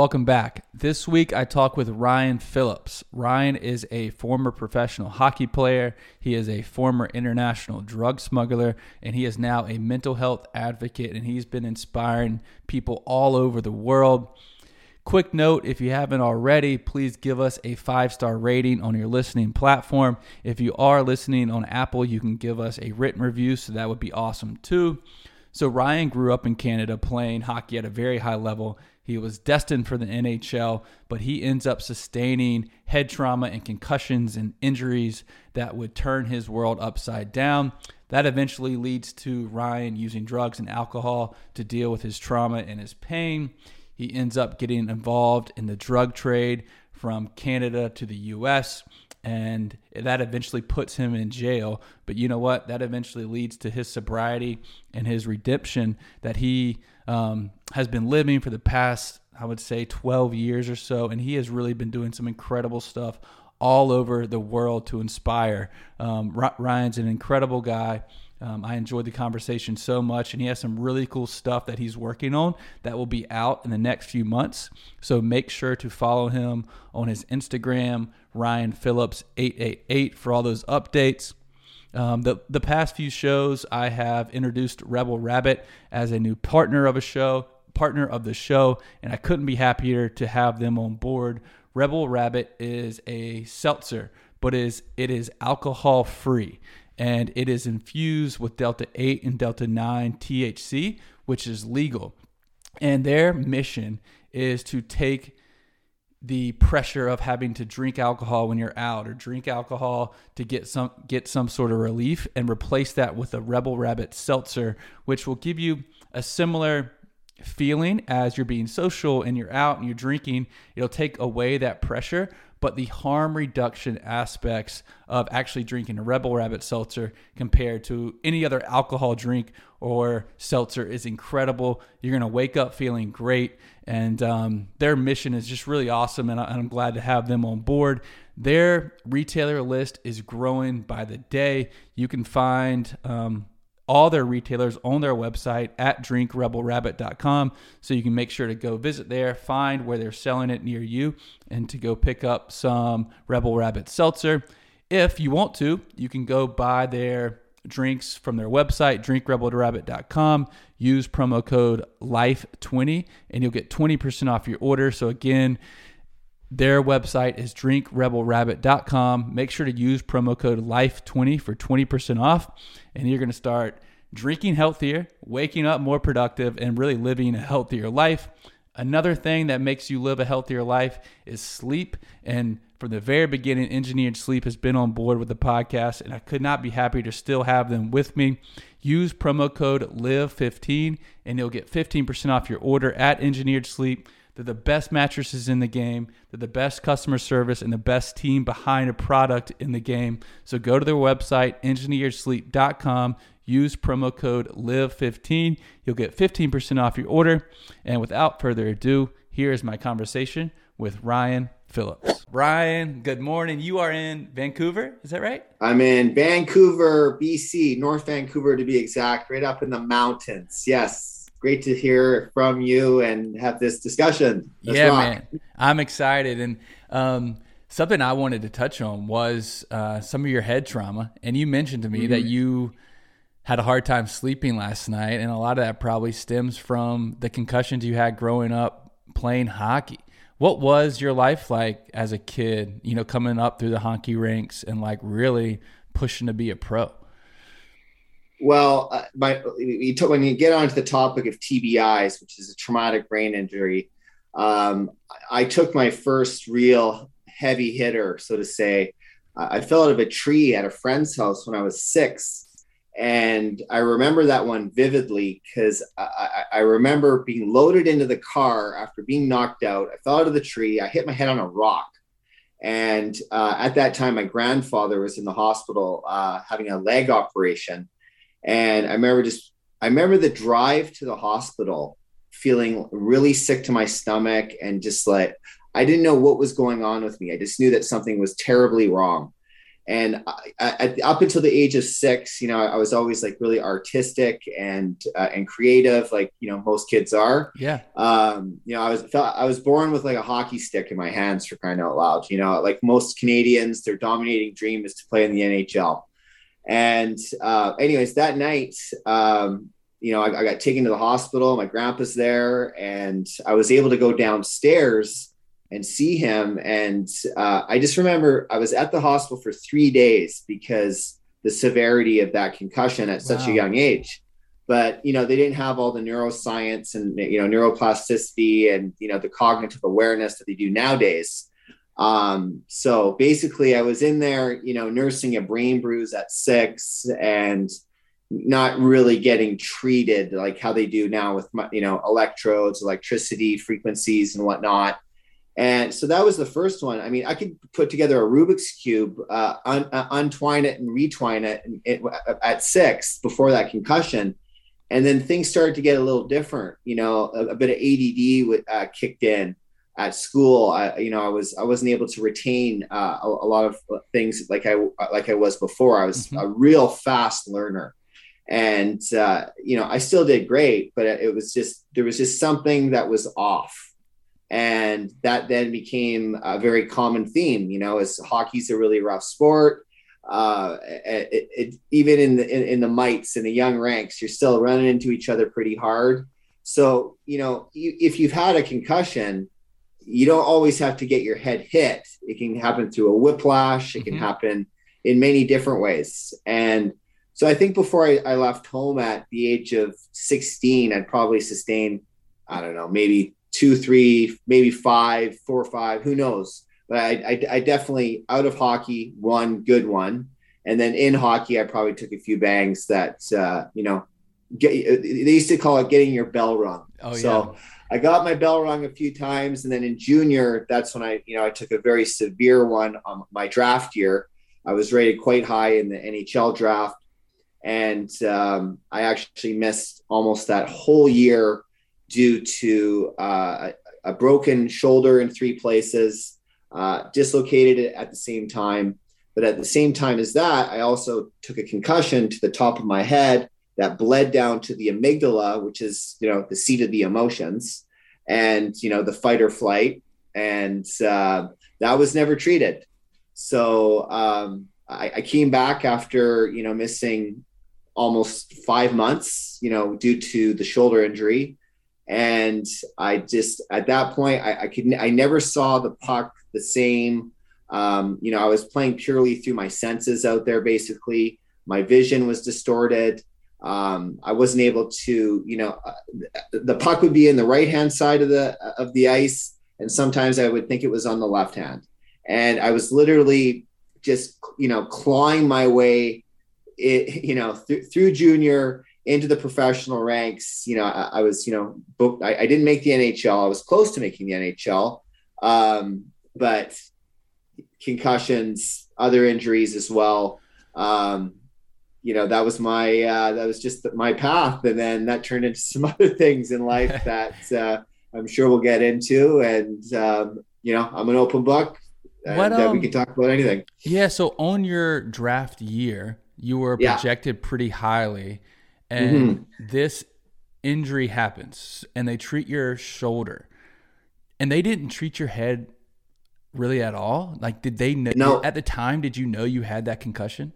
Welcome back. This week I talk with Ryan Phillips. Ryan is a former professional hockey player, he is a former international drug smuggler, and he is now a mental health advocate and he's been inspiring people all over the world. Quick note if you haven't already, please give us a five star rating on your listening platform. If you are listening on Apple, you can give us a written review, so that would be awesome too. So, Ryan grew up in Canada playing hockey at a very high level. He was destined for the NHL, but he ends up sustaining head trauma and concussions and injuries that would turn his world upside down. That eventually leads to Ryan using drugs and alcohol to deal with his trauma and his pain. He ends up getting involved in the drug trade from Canada to the US, and that eventually puts him in jail. But you know what? That eventually leads to his sobriety and his redemption that he um, has been living for the past, I would say, 12 years or so. And he has really been doing some incredible stuff all over the world to inspire. Um, Ryan's an incredible guy. Um, I enjoyed the conversation so much, and he has some really cool stuff that he's working on that will be out in the next few months. So make sure to follow him on his Instagram, Ryan Phillips eight eight eight, for all those updates. Um, the the past few shows, I have introduced Rebel Rabbit as a new partner of a show, partner of the show, and I couldn't be happier to have them on board. Rebel Rabbit is a seltzer, but is it is alcohol free and it is infused with Delta 8 and Delta 9 THC, which is legal. And their mission is to take the pressure of having to drink alcohol when you're out or drink alcohol to get some get some sort of relief and replace that with a Rebel Rabbit seltzer which will give you a similar feeling as you're being social and you're out and you're drinking it'll take away that pressure but the harm reduction aspects of actually drinking a Rebel Rabbit seltzer compared to any other alcohol drink or seltzer is incredible. You're going to wake up feeling great. And um, their mission is just really awesome. And I'm glad to have them on board. Their retailer list is growing by the day. You can find um, all their retailers on their website at drinkrebelrabbit.com. So you can make sure to go visit there, find where they're selling it near you, and to go pick up some Rebel Rabbit seltzer. If you want to, you can go buy their drinks from their website, drinkrebelrabbit.com. Use promo code LIFE20 and you'll get 20% off your order. So, again, their website is drinkrebelrabbit.com. Make sure to use promo code LIFE20 for 20% off, and you're going to start drinking healthier, waking up more productive, and really living a healthier life. Another thing that makes you live a healthier life is sleep. And from the very beginning, Engineered Sleep has been on board with the podcast, and I could not be happier to still have them with me. Use promo code LIVE15, and you'll get 15% off your order at Engineered Sleep. They're the best mattresses in the game. They're the best customer service and the best team behind a product in the game. So go to their website, engineeredsleep.com. Use promo code LIVE15. You'll get 15% off your order. And without further ado, here is my conversation with Ryan Phillips. Ryan, good morning. You are in Vancouver, is that right? I'm in Vancouver, BC, North Vancouver to be exact, right up in the mountains. Yes great to hear from you and have this discussion. Let's yeah, rock. man, I'm excited. And um, something I wanted to touch on was uh, some of your head trauma. And you mentioned to me mm-hmm. that you had a hard time sleeping last night, and a lot of that probably stems from the concussions you had growing up playing hockey. What was your life like as a kid? You know, coming up through the hockey ranks and like really pushing to be a pro. Well, uh, my, you took, when you get onto the topic of TBIs, which is a traumatic brain injury, um, I took my first real heavy hitter, so to say. I fell out of a tree at a friend's house when I was six. And I remember that one vividly because I, I, remember being loaded into the car after being knocked out. I fell out of the tree. I hit my head on a rock. And uh, at that time, my grandfather was in the hospital uh, having a leg operation. And I remember just, I remember the drive to the hospital feeling really sick to my stomach and just like, I didn't know what was going on with me. I just knew that something was terribly wrong. and I, I, up until the age of six, you know, I was always like really artistic and uh, and creative, like you know most kids are. Yeah. Um, you know, I was felt I was born with like a hockey stick in my hands for crying out loud. You know, like most Canadians, their dominating dream is to play in the NHL. And uh, anyways, that night, um, you know, I, I got taken to the hospital. My grandpa's there, and I was able to go downstairs and see him. And uh, I just remember I was at the hospital for three days because the severity of that concussion at such a young age. But you know, they didn't have all the neuroscience and you know neuroplasticity and you know the cognitive awareness that they do nowadays. Um, so basically, I was in there, you know, nursing a brain bruise at six and not really getting treated like how they do now with you know electrodes, electricity, frequencies, and whatnot. And so that was the first one. I mean, I could put together a Rubik's cube, uh, un, uh, untwine it and retwine it, it at six before that concussion, and then things started to get a little different. You know, a, a bit of ADD uh, kicked in at school. I, you know, I was I wasn't able to retain uh, a, a, lot of things like I like I was before. I was mm-hmm. a real fast learner, and uh, you know, I still did great, but it was just there was just something that was off and that then became a very common theme you know as hockey's a really rough sport uh, it, it, even in the in, in, the mites in the young ranks you're still running into each other pretty hard so you know you, if you've had a concussion you don't always have to get your head hit it can happen through a whiplash it can mm-hmm. happen in many different ways and so i think before I, I left home at the age of 16 i'd probably sustain, i don't know maybe two, three, maybe five, four or five, who knows? But I, I, I definitely out of hockey, one good one. And then in hockey, I probably took a few bangs that, uh, you know, get, they used to call it getting your bell rung. Oh, so yeah. I got my bell rung a few times. And then in junior, that's when I, you know, I took a very severe one on my draft year. I was rated quite high in the NHL draft. And um, I actually missed almost that whole year due to uh, a broken shoulder in three places, uh, dislocated it at the same time. But at the same time as that, I also took a concussion to the top of my head that bled down to the amygdala, which is you know the seat of the emotions, and you know the fight or flight, and uh, that was never treated. So um, I, I came back after you know missing almost five months, you know, due to the shoulder injury and I just at that point I, I could I never saw the puck the same. Um, you know, I was playing purely through my senses out there. Basically, my vision was distorted. Um, I wasn't able to, you know, uh, the puck would be in the right hand side of the of the ice, and sometimes I would think it was on the left hand, and I was literally just, you know, clawing my way, it, you know, th- through junior into the professional ranks. You know, I, I was, you know, booked. I, I, didn't make the NHL. I was close to making the NHL, um, but concussions, other injuries as well. Um, you know, that was my uh, that was just my path, and then that turned into some other things in life that uh, I'm sure we'll get into. And um, you know, I'm an open book. What, um, we can talk about anything. Yeah. So on your draft year, you were projected yeah. pretty highly and mm-hmm. this injury happens and they treat your shoulder and they didn't treat your head really at all like did they know no. at the time did you know you had that concussion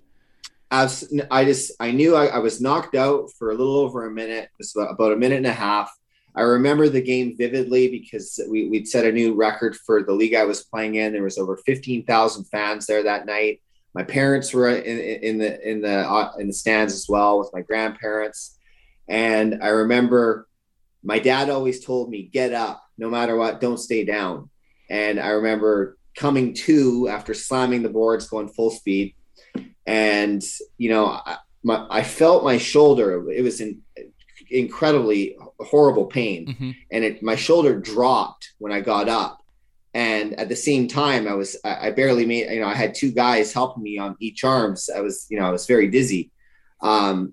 I, I just i knew I, I, was knocked out for a little over a minute it was about a minute and a half. I remember the game vividly because we, we'd set a new record for the league i was playing in. There was over 15000 fans there that night. My parents were in, in the in the uh, in the stands as well with my grandparents, and I remember my dad always told me, "Get up, no matter what, don't stay down." And I remember coming to after slamming the boards, going full speed, and you know, I, my, I felt my shoulder. It was in incredibly horrible pain, mm-hmm. and it my shoulder dropped when I got up and at the same time i was i barely made you know i had two guys helping me on each arms i was you know i was very dizzy um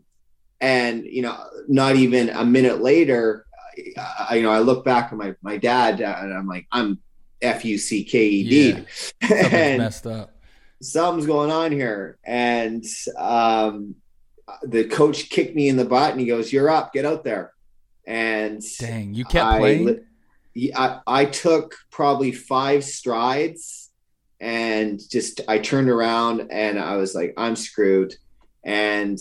and you know not even a minute later I, you know i look back at my my dad and i'm like i'm f-u-c-k-e-d yeah. and messed up something's going on here. And um, the coach kicked me in the butt and he goes, You're up, get out there. And dang, you kept I, playing. I, I took probably five strides and just I turned around and I was like, I'm screwed. And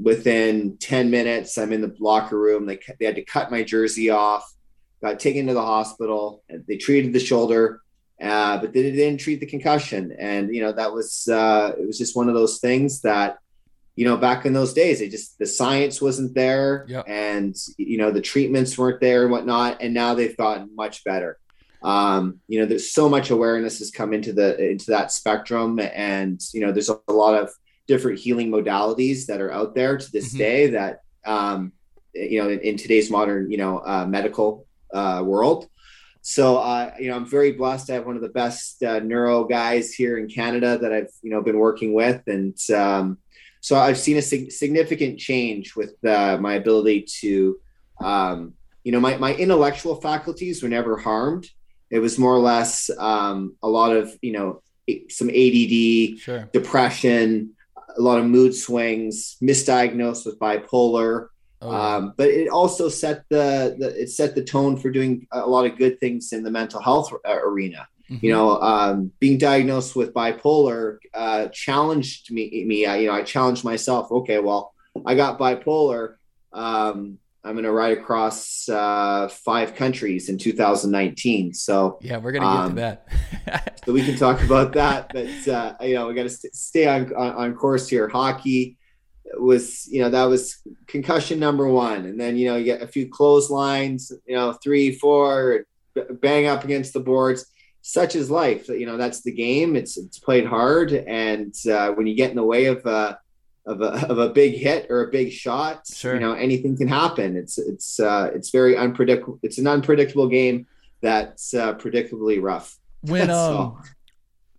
within 10 minutes, I'm in the locker room. They, they had to cut my jersey off, got taken to the hospital. They treated the shoulder, uh, but they didn't treat the concussion. And, you know, that was, uh, it was just one of those things that you know, back in those days, it just the science wasn't there, yep. and you know the treatments weren't there and whatnot. And now they've gotten much better. Um, you know, there's so much awareness has come into the into that spectrum, and you know, there's a, a lot of different healing modalities that are out there to this mm-hmm. day that um, you know in, in, today's modern you know uh, medical uh, world. So uh, you know, I'm very blessed. I have one of the best uh, neuro guys here in Canada that I've you know been working with, and um, so I've seen a sig- significant change with uh, my ability to, um, you know, my, my intellectual faculties were never harmed. It was more or less um, a lot of, you know, some ADD, sure. depression, a lot of mood swings, misdiagnosed with bipolar. Oh, um, but it also set the, the, it set the tone for doing a lot of good things in the mental health arena. Mm-hmm. You know, um, being diagnosed with bipolar uh, challenged me. Me, I, you know, I challenged myself. Okay, well, I got bipolar. Um, I'm going to ride across uh, five countries in 2019. So yeah, we're going to um, get to that. so we can talk about that. But uh, you know, we got to st- stay on, on course here. Hockey was you know that was concussion number one, and then you know you get a few clotheslines. You know, three, four, bang up against the boards such is life. You know, that's the game. It's it's played hard, and uh, when you get in the way of a of a of a big hit or a big shot, sure. you know, anything can happen. It's it's uh, it's very unpredictable. It's an unpredictable game that's uh, predictably rough. When um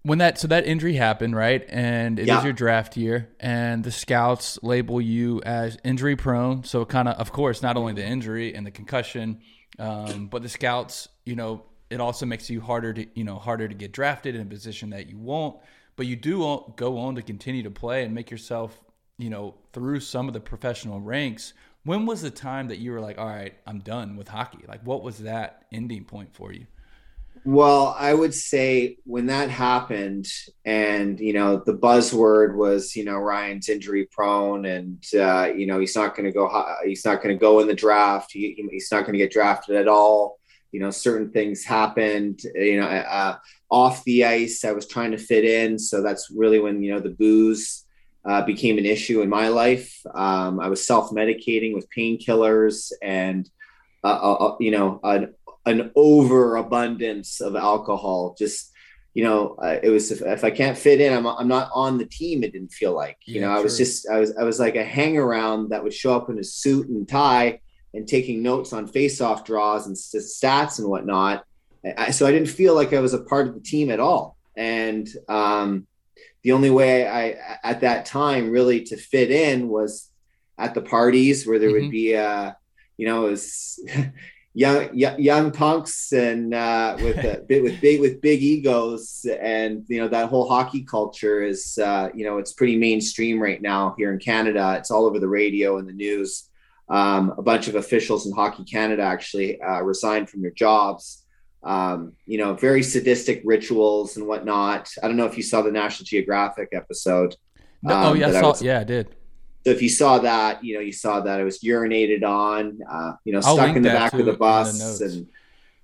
when that so that injury happened, right? And it yeah. is your draft year, and the scouts label you as injury prone. So kind of, of course, not only the injury and the concussion, um, but the scouts, you know, it also makes you harder to you know harder to get drafted in a position that you won't but you do go on to continue to play and make yourself you know through some of the professional ranks when was the time that you were like all right i'm done with hockey like what was that ending point for you well i would say when that happened and you know the buzzword was you know ryan's injury prone and uh, you know he's not going to go he's not going to go in the draft. He, he's not going to get drafted at all. You know certain things happened you know uh, off the ice. I was trying to fit in. So that's really when you know the booze uh, became an issue in my life. Um, i was self-medicating with painkillers and uh, uh, uh you know an, an overabundance of alcohol just you know uh, it was if, if, i can't fit in I'm, I'm not on the team it didn't feel like you yeah, know i was just i was i was like a hang around that would show up in a suit and tie and taking notes on face-off draws and stats and whatnot. I, so I didn't feel like I was a part of the team at all. And um, the only way I, at that time, really to fit in was at the parties where there mm-hmm. would be, a you know, it was young, young, punks and uh, with a bit with big with big egos, and you know that whole hockey culture is, uh, you know, it's pretty mainstream right now here in Canada. It's all over the radio and the news. Um, a bunch of officials in Hockey Canada actually uh, resigned from their jobs. Um, you know, very sadistic rituals and whatnot. I don't know if you saw the National Geographic episode. No, um, oh yeah, I saw, was, yeah, I did. So if you saw that, you know, you saw that it was urinated on, uh, you know, stuck in the back of the bus and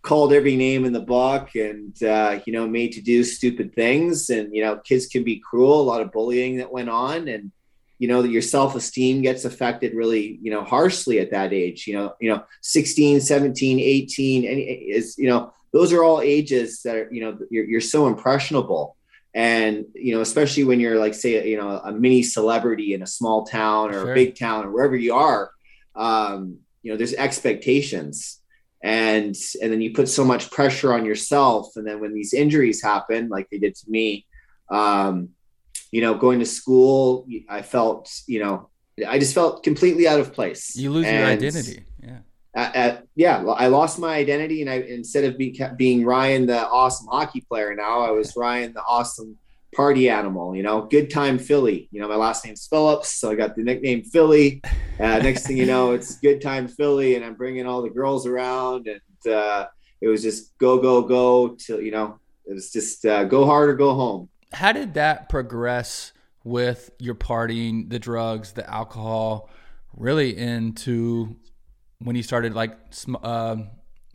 called every name in the book and, uh, you know, made to do stupid things. And, you know, kids can be cruel, a lot of bullying that went on. And, you know your self-esteem gets affected really you know harshly at that age you know you know 16 17 18 and is you know those are all ages that are you know you're, you're so impressionable and you know especially when you're like say you know a mini celebrity in a small town or sure. a big town or wherever you are um, you know there's expectations and and then you put so much pressure on yourself and then when these injuries happen like they did to me um, you know, going to school, I felt, you know, I just felt completely out of place. You lose and your identity. Yeah. At, at, yeah, I lost my identity, and I instead of being being Ryan, the awesome hockey player, now I was Ryan, the awesome party animal, you know, good time Philly. You know, my last name's Phillips, so I got the nickname Philly. Uh, next thing you know, it's good time Philly, and I'm bringing all the girls around, and uh, it was just go, go, go till you know, it was just uh, go hard or go home. How did that progress with your partying, the drugs, the alcohol, really into when you started like uh,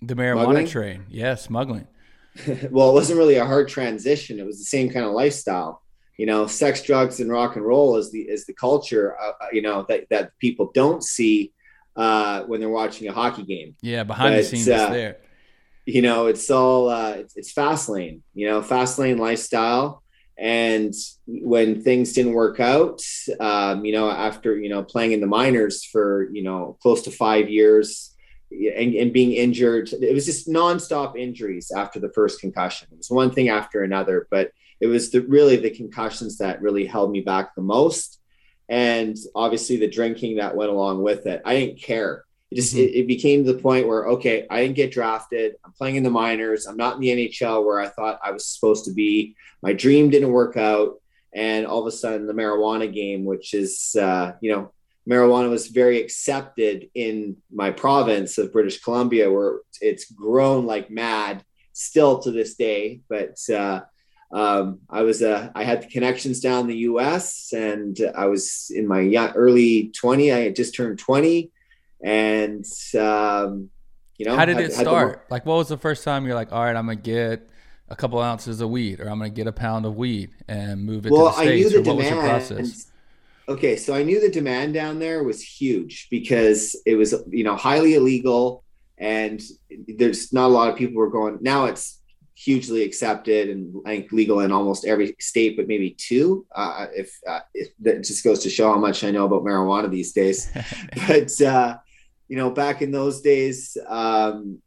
the marijuana smuggling? train? Yeah, smuggling. well, it wasn't really a hard transition. It was the same kind of lifestyle. You know, sex, drugs, and rock and roll is the is the culture. Uh, uh you know that that people don't see uh, when they're watching a hockey game. Yeah, behind but, the scenes, uh, there. You know, it's all uh, it's, it's fast lane. You know, fast lane lifestyle. And when things didn't work out, um, you know, after you know playing in the minors for you know close to five years, and, and, being injured. It was just nonstop injuries after the first concussion. It was one thing after another, but it was the, really the concussions that really held me back the most. And obviously the drinking that went along with it. I didn't care. It just, mm-hmm. it, it, became to the point where, okay, I didn't get drafted. I'm playing in the minors. I'm not in the NHL where I thought I was supposed to be. My dream didn't work out. And all of a sudden the marijuana game, which is, uh, you know, marijuana was very accepted in my province of British Columbia, where it's grown like mad still to this day. But uh, um, I was uh, I had the connections down in the U.S. and I was in my early 20. I had just turned 20, and um, you know, how did had, it start? like, what was the first time you're like, all right, I'm gonna get a couple ounces of weed, or I'm gonna get a pound of weed and move it well, to the states? I knew the demand. Okay, so I knew the demand down there was huge because it was you know highly illegal and there's not a lot of people were going. Now it's hugely accepted and think legal in almost every state, but maybe two. Uh, if, uh, if that just goes to show how much I know about marijuana these days. but uh, you know, back in those days, um,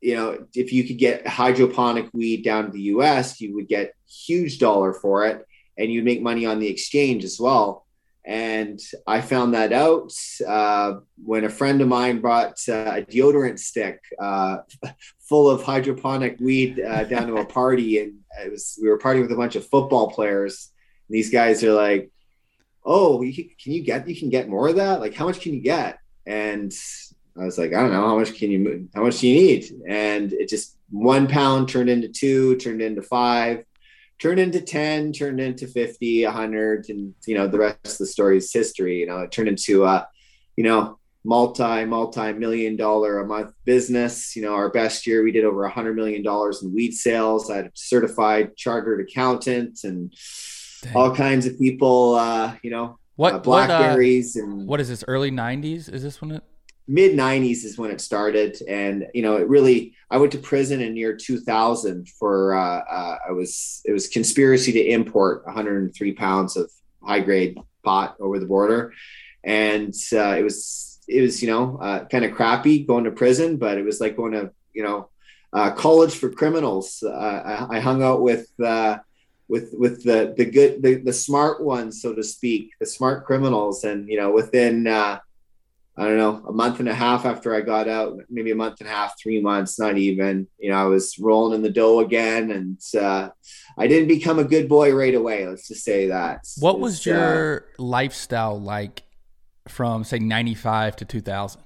you know, if you could get hydroponic weed down to the U.S., you would get huge dollar for it, and you'd make money on the exchange as well. And I found that out uh, when a friend of mine brought uh, a deodorant stick uh, full of hydroponic weed uh, down to a party, and it was we were partying with a bunch of football players. And these guys are like, "Oh, you can, you get you can get more of that? Like, how much can you get?" And I was like, "I don't know. How much can you? How much do you need?" And it just one pound turned into two, turned into five turned into 10 turned into 50 100 and you know the rest of the story is history you know it turned into a you know multi multi million dollar a month business you know our best year we did over a hundred million dollars in weed sales i had a certified chartered accountant and Dang. all kinds of people uh you know what uh, blackberries what, uh, and what is this early 90s is this when it mid 90s is when it started. And you know it really i went to prison in year 2000 for uh, uh, i was it was conspiracy to import 103 pounds of high grade pot over the border. And uh, it was it was you know uh, kind of crappy going to prison but it was like going to you know uh, college for criminals. Uh, I, I, hung out with with with the the good the, the smart ones so to speak the smart criminals and you know within uh, I don't know, a month and a half after I got out, maybe a month and a half, three months, not even, you know, I was rolling in the dough again. And uh, I didn't become a good boy right away. Let's just say that. What was it's, your uh, lifestyle like from, say, 95 to 2000?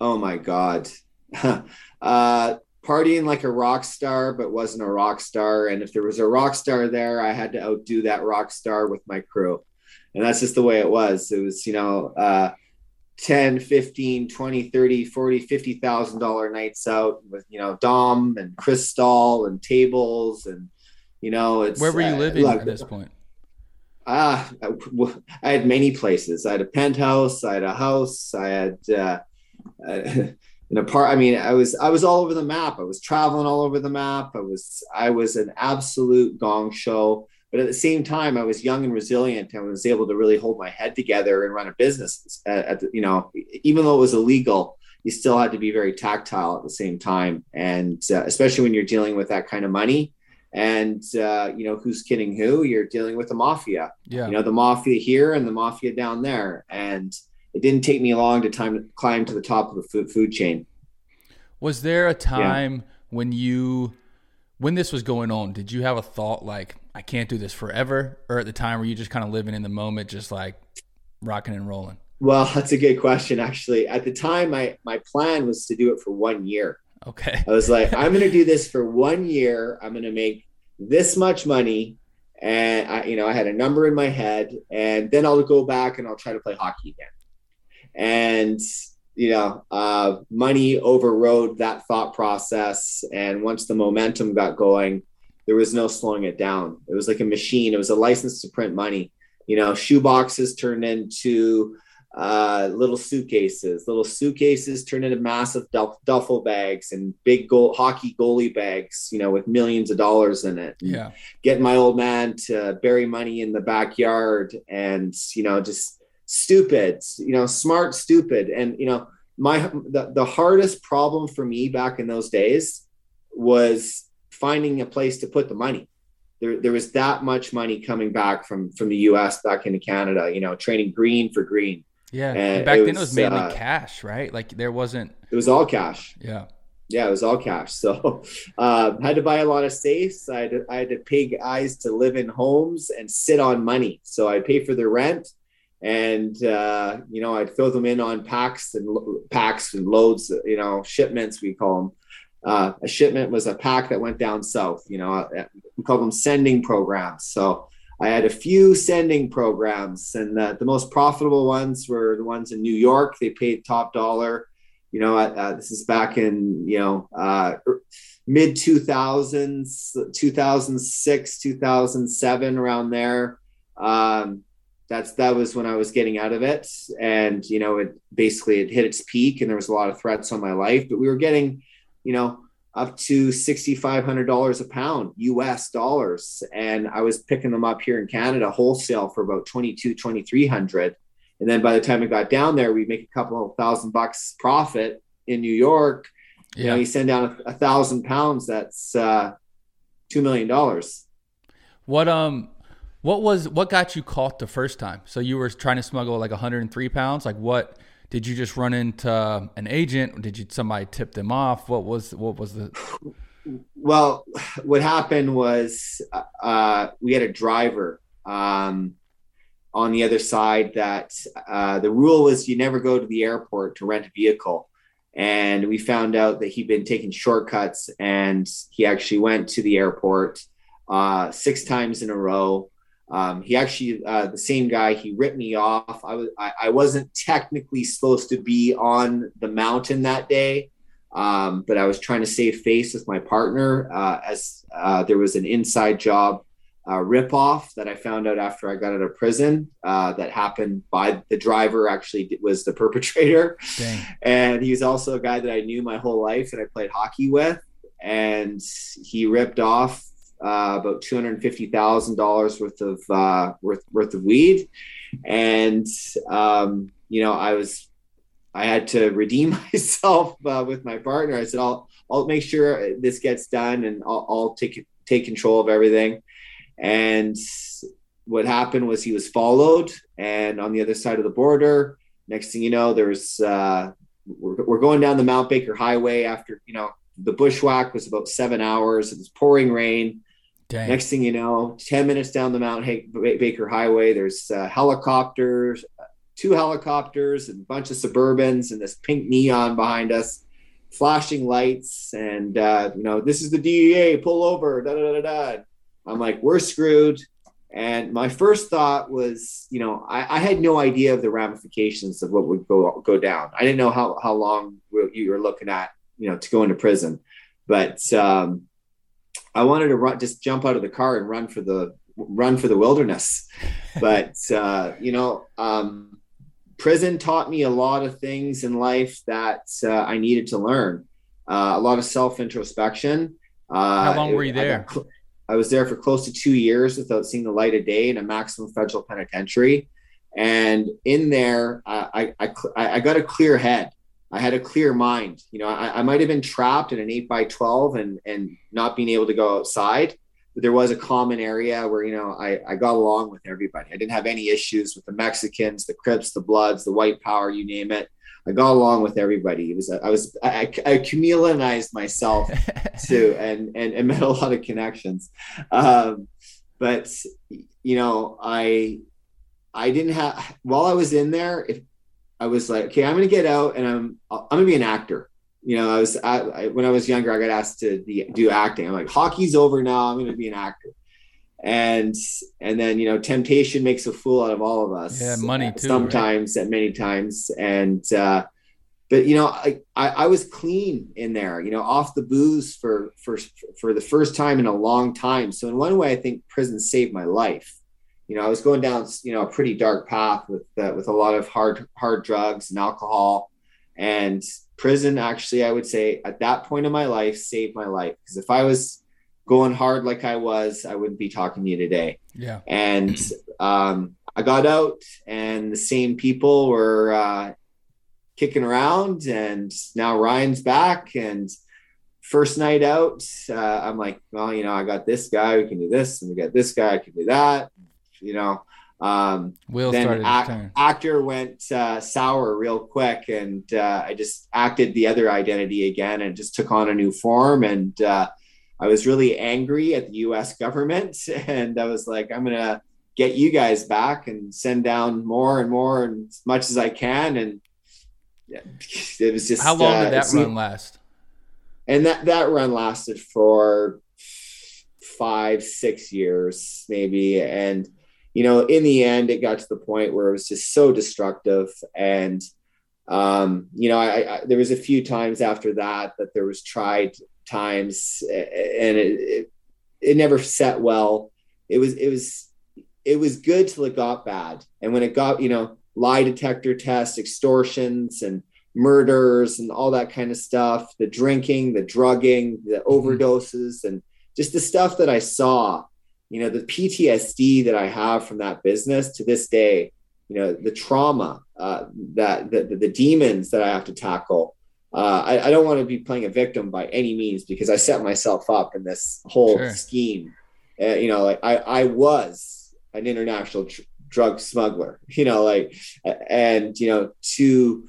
Oh, my God. uh, partying like a rock star, but wasn't a rock star. And if there was a rock star there, I had to outdo that rock star with my crew. And that's just the way it was. It was, you know, uh, 10 15 20 30 40 50 thousand dollar nights out with you know dom and Cristal and tables and you know it's where were you uh, living look, at this point ah uh, I, had many places i had a penthouse i had a house i had uh, an apart i mean i was i was all over the map i was traveling all over the map i was i was an absolute gong show but at the same time, I was young and resilient and was able to really hold my head together and run a business. At, at the, you know, even though it was illegal, you still had to be very tactile at the same time, and uh, especially when you're dealing with that kind of money. And uh, you know who's kidding who? You're dealing with the mafia. Yeah. You know the mafia here and the mafia down there, and it didn't take me long to time to climb to the top of the food, food chain. Was there a time yeah. when you when this was going on, did you have a thought like I can't do this forever, or at the time were you just kind of living in the moment, just like rocking and rolling? Well, that's a good question. Actually, at the time, my my plan was to do it for one year. Okay. I was like, I'm going to do this for one year. I'm going to make this much money, and I, you know, I had a number in my head, and then I'll go back and I'll try to play hockey again. And you know, uh, money overrode that thought process. And once the momentum got going, there was no slowing it down. It was like a machine. It was a license to print money. You know, shoe boxes turned into uh, little suitcases. Little suitcases turned into massive duffel bags and big goal hockey goalie bags. You know, with millions of dollars in it. Yeah. Getting my old man to bury money in the backyard, and you know, just stupid, you know, smart, stupid. And, you know, my, the, the hardest problem for me back in those days was finding a place to put the money. There, there was that much money coming back from, from the US back into Canada, you know, trading green for green. Yeah. And back it then was, it was mainly uh, cash, right? Like there wasn't, it was all cash. Yeah yeah, it was all cash. So uh, had to buy a lot of safes. I had, to, I had to pay guys to live in homes and sit on money. So I'd pay for their rent and uh, you know I'd fill them in on packs and packs and loads, you know, shipments we call them. Uh, a shipment was a pack that went down south. You know, uh, we call them sending programs. So I had a few sending programs, and the, the most profitable ones were the ones in New York. They paid top dollar. You know, uh, this is back in you know uh, er, mid 2000s, 2006, 2007, around there. Um, that's that was when I was getting out of it, and you know, it basically it hit its peak, and there was a lot of threats on my life. But we were getting, you know, up to sixty five hundred dollars a pound, U.S. dollars, and I was picking them up here in Canada wholesale for about 22, 2300 and then by the time it got down there, we make a couple of thousand bucks profit in New York. Yeah. You know, you send down a, a thousand pounds, that's uh, two million dollars. What um what was what got you caught the first time? So you were trying to smuggle like 103 pounds. Like what did you just run into an agent? Did you somebody tip them off? What was what was the? Well, what happened was uh, we had a driver um, on the other side that uh, the rule was you never go to the airport to rent a vehicle. And we found out that he'd been taking shortcuts and he actually went to the airport uh, six times in a row um, he actually, uh, the same guy, he ripped me off. I was, I, I, wasn't technically supposed to be on the mountain that day, um, but I was trying to save face with my partner uh, as uh, there was an inside job uh, ripoff that I found out after I got out of prison uh, that happened by the driver. Actually, was the perpetrator, Dang. and he's also a guy that I knew my whole life that I played hockey with, and he ripped off uh, about two hundred fifty thousand dollars worth of uh, worth worth of weed, and um, you know I was I had to redeem myself uh, with my partner. I said I'll I'll make sure this gets done, and I'll, I'll take take control of everything. And what happened was he was followed, and on the other side of the border. Next thing you know, there's uh, we're, we're going down the Mount Baker Highway after you know the bushwhack was about seven hours. It was pouring rain. Dang. Next thing you know, 10 minutes down the Mount Baker Highway, there's uh, helicopters, two helicopters, and a bunch of Suburbans, and this pink neon behind us, flashing lights. And, uh, you know, this is the DEA, pull over, da da da da. I'm like, we're screwed. And my first thought was, you know, I, I, had no idea of the ramifications of what would go go down. I didn't know how how long you were looking at, you know, to go into prison. But um, I wanted to run, just jump out of the car and run for the run for the wilderness. But uh, you know, um, prison taught me a lot of things in life that uh, I needed to learn. Uh, a lot of self introspection. Uh, How long were you there? I, I was there for close to two years without seeing the light of day in a maximum federal penitentiary. And in there, I, I, I, I got a clear head. I had a clear mind. You know, I, I might have been trapped in an eight by 12 and, and not being able to go outside, but there was a common area where, you know, I, I got along with everybody. I didn't have any issues with the Mexicans, the Crips, the Bloods, the white power, you name it. I got along with everybody. It was I was I, I chameleonized myself too, and, and and met a lot of connections. Um, but you know, I I didn't have while I was in there. If I was like, okay, I'm going to get out and I'm I'm going to be an actor. You know, I was I, when I was younger, I got asked to do acting. I'm like, hockey's over now. I'm going to be an actor and and then you know temptation makes a fool out of all of us yeah money too sometimes right? and many times and uh but you know I, I, I was clean in there you know off the booze for for for the first time in a long time so in one way i think prison saved my life you know i was going down you know a pretty dark path with uh, with a lot of hard hard drugs and alcohol and prison actually i would say at that point in my life saved my life because if i was going hard like I was, I wouldn't be talking to you today. Yeah. And um, I got out, and the same people were uh, kicking around, and now Ryan's back. And first night out, uh, I'm like, well, you know, I got this guy, we can do this, and we got this guy, I can do that. You know, um, Will then ac- actor went uh, sour real quick, and uh, I just acted the other identity again, and just took on a new form, and uh, I was really angry at the US government. And I was like, I'm going to get you guys back and send down more and more and as much as I can. And it was just. How long uh, did that run last? And that, that run lasted for five, six years, maybe. And, you know, in the end, it got to the point where it was just so destructive. And, um, you know, I, I, there was a few times after that that there was tried times and it, it, it never set well. It was, it was, it was good till it got bad. And when it got, you know, lie detector tests, extortions and murders and all that kind of stuff, the drinking, the drugging, the mm-hmm. overdoses, and just the stuff that I saw, you know, the PTSD that I have from that business to this day, you know, the trauma, uh, that the, the, demons that I have to tackle, uh, I, I, don't want to be playing a victim by any means because I set myself up in this whole sure. scheme. Uh, you know, like I, I was an international tr- drug smuggler, you know, like, and, you know, to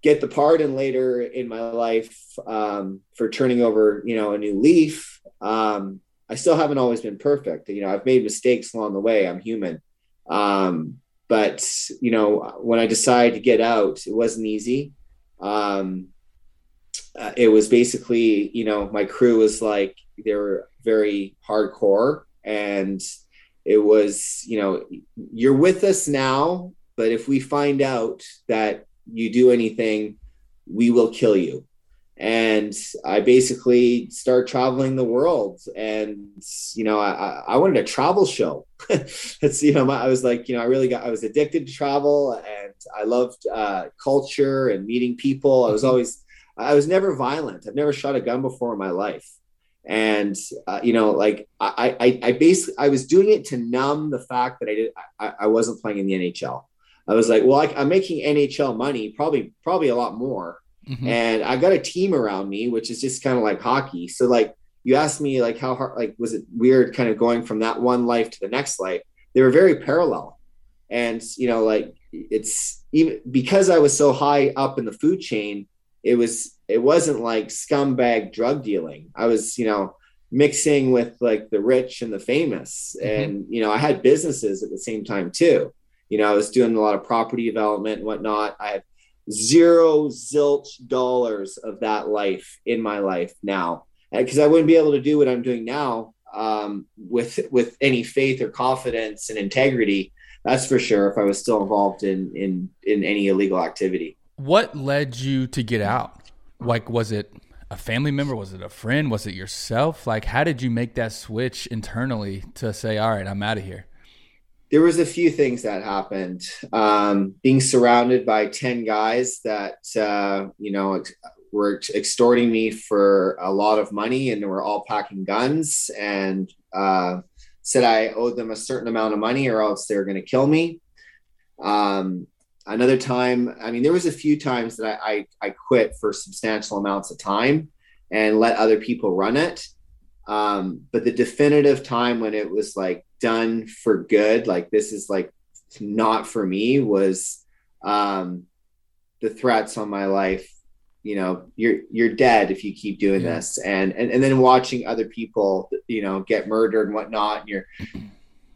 get the pardon later in my life um, for turning over, you know, a new leaf. Um, I still haven't always been perfect. You know, I've made mistakes along the way. I'm human. Um, but, you know, when I decided to get out, it wasn't easy. Um, uh, it was basically, you know, my crew was like, they were very hardcore and it was, you know, you're with us now, but if we find out that you do anything, we will kill you. And I basically start traveling the world, and you know, I, I wanted a travel show. it's you know, I was like, you know, I really got, I was addicted to travel, and I loved uh, culture and meeting people. I was mm-hmm. always I was never violent. I've never shot a gun before in my life. And uh, you know, like I, I, I basically I was doing it to numb the fact that I did I, I wasn't playing in the NHL. I was like, well, I, am making NHL money, probably probably a lot more, mm-hmm. and I got a team around me, which is just kind of like hockey. So like you asked me like how hard like was it weird kind of going from that one life to the next life? They were very parallel, and you know like it's even because I was so high up in the food chain it was it wasn't like scumbag drug dealing. I was, you know, mixing with like the rich and the famous. Mm-hmm. And, you know, I had businesses at the same time too. You know, I was doing a lot of property development and whatnot. I have zero zilch dollars of that life in my life now. Because I wouldn't be able to do what I'm doing now um, with with any faith or confidence and integrity. That's for sure. If I was still involved in in in any illegal activity. What led you to get out? Like, was it a family member? Was it a friend? Was it yourself? Like, how did you make that switch internally to say, all right, I'm out of here? There was a few things that happened. Um, being surrounded by 10 guys that, uh, you know, were extorting me for a lot of money and they were all packing guns and uh, said I owed them a certain amount of money or else they were going to kill me. Um, another time i mean there was a few times that I, I, I quit for substantial amounts of time and let other people run it um, but the definitive time when it was like done for good like this is like not for me was um, the threats on my life. You know you're you're dead if you keep doing yeah. this. And, and and then watching other people you know get murdered and whatnot and you're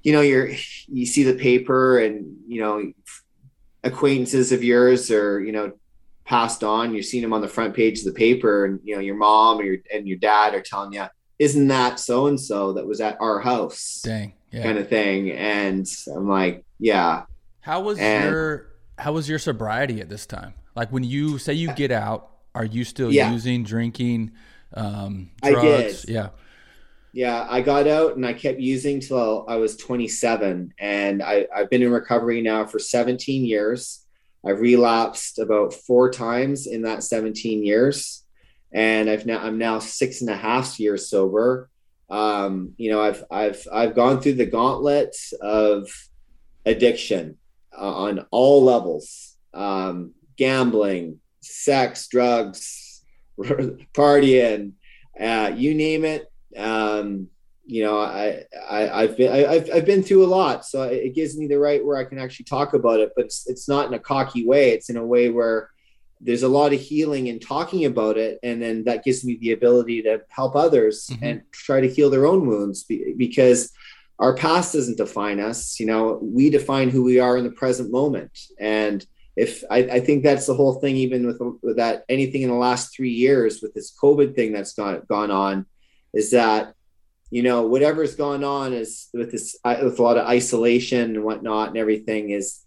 you know you're you see the paper and you know acquaintances of yours or you know passed on. You're seeing them on the front page of the paper and you know your mom or your and your dad are telling you isn't that so and so that was at our house dang yeah. kind of thing and i'm like yeah how was and, your how was your sobriety at this time like when you say you get out are you still yeah. using, drinking, um, drugs? I did. Yeah. Yeah, I got out and I kept using till I was 27, and I, I've been in recovery now for 17 years. I've relapsed about four times in that 17 years, and I've now I'm now six and a half years sober. Um, you know, I've I've I've gone through the gauntlet of addiction uh, on all levels, um, gambling, sex, drugs, partying, uh, you name it. Um, you know, I, I have been I, have I've been through a lot, so it gives me the right where I can actually talk about it. But it's it's not in a cocky way. It's in a way where there's a lot of healing in talking about it, and then that gives me the ability to help others mm-hmm. and try to heal their own wounds because our past doesn't define us. You know, we define who we are in the present moment, and if I, I, think that's the whole thing, even with, with, that anything in the last three years with this COVID thing that's gone gone on, is that you know whatever's gone on is with this with a lot of isolation and whatnot and everything is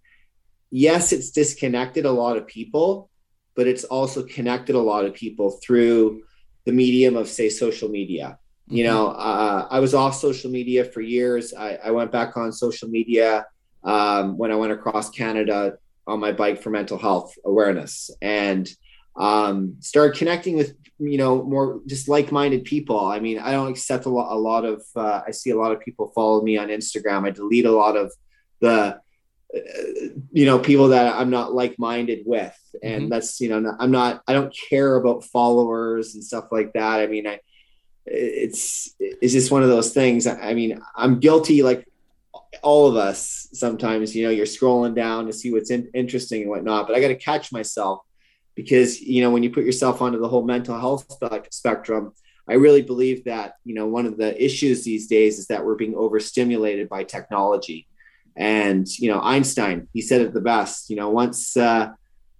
yes, it's disconnected a lot of people, but it's also connected a lot of people through the medium of say social media. Mm-hmm. You know, uh, I was off social media for years. I, I went back on social media um, when I went across Canada on my bike for mental health awareness and um, started connecting with you know more just like-minded people i mean i don't accept a lot, a lot of uh, i see a lot of people follow me on instagram i delete a lot of the you know people that i'm not like-minded with. And mm-hmm. that's you know i'm not i don't care about followers and stuff like that. I mean i it's it's just one of those things. I mean i'm guilty like all of us sometimes you know you're scrolling down to see what's in, interesting and whatnot but i got to catch myself because you know when you put yourself onto the whole mental health spectrum i really believe that you know one of the issues these days is that we're being overstimulated by technology and you know einstein he said it the best you know once uh,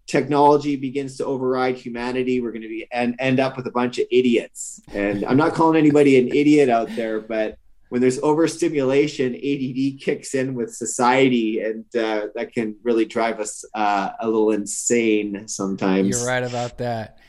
technology begins to override humanity we're going to be and end up with a bunch of idiots and i'm not calling anybody an idiot out there but when there's overstimulation, ADD kicks in with society, and uh, that can really drive us uh, a little insane sometimes. You're right about that.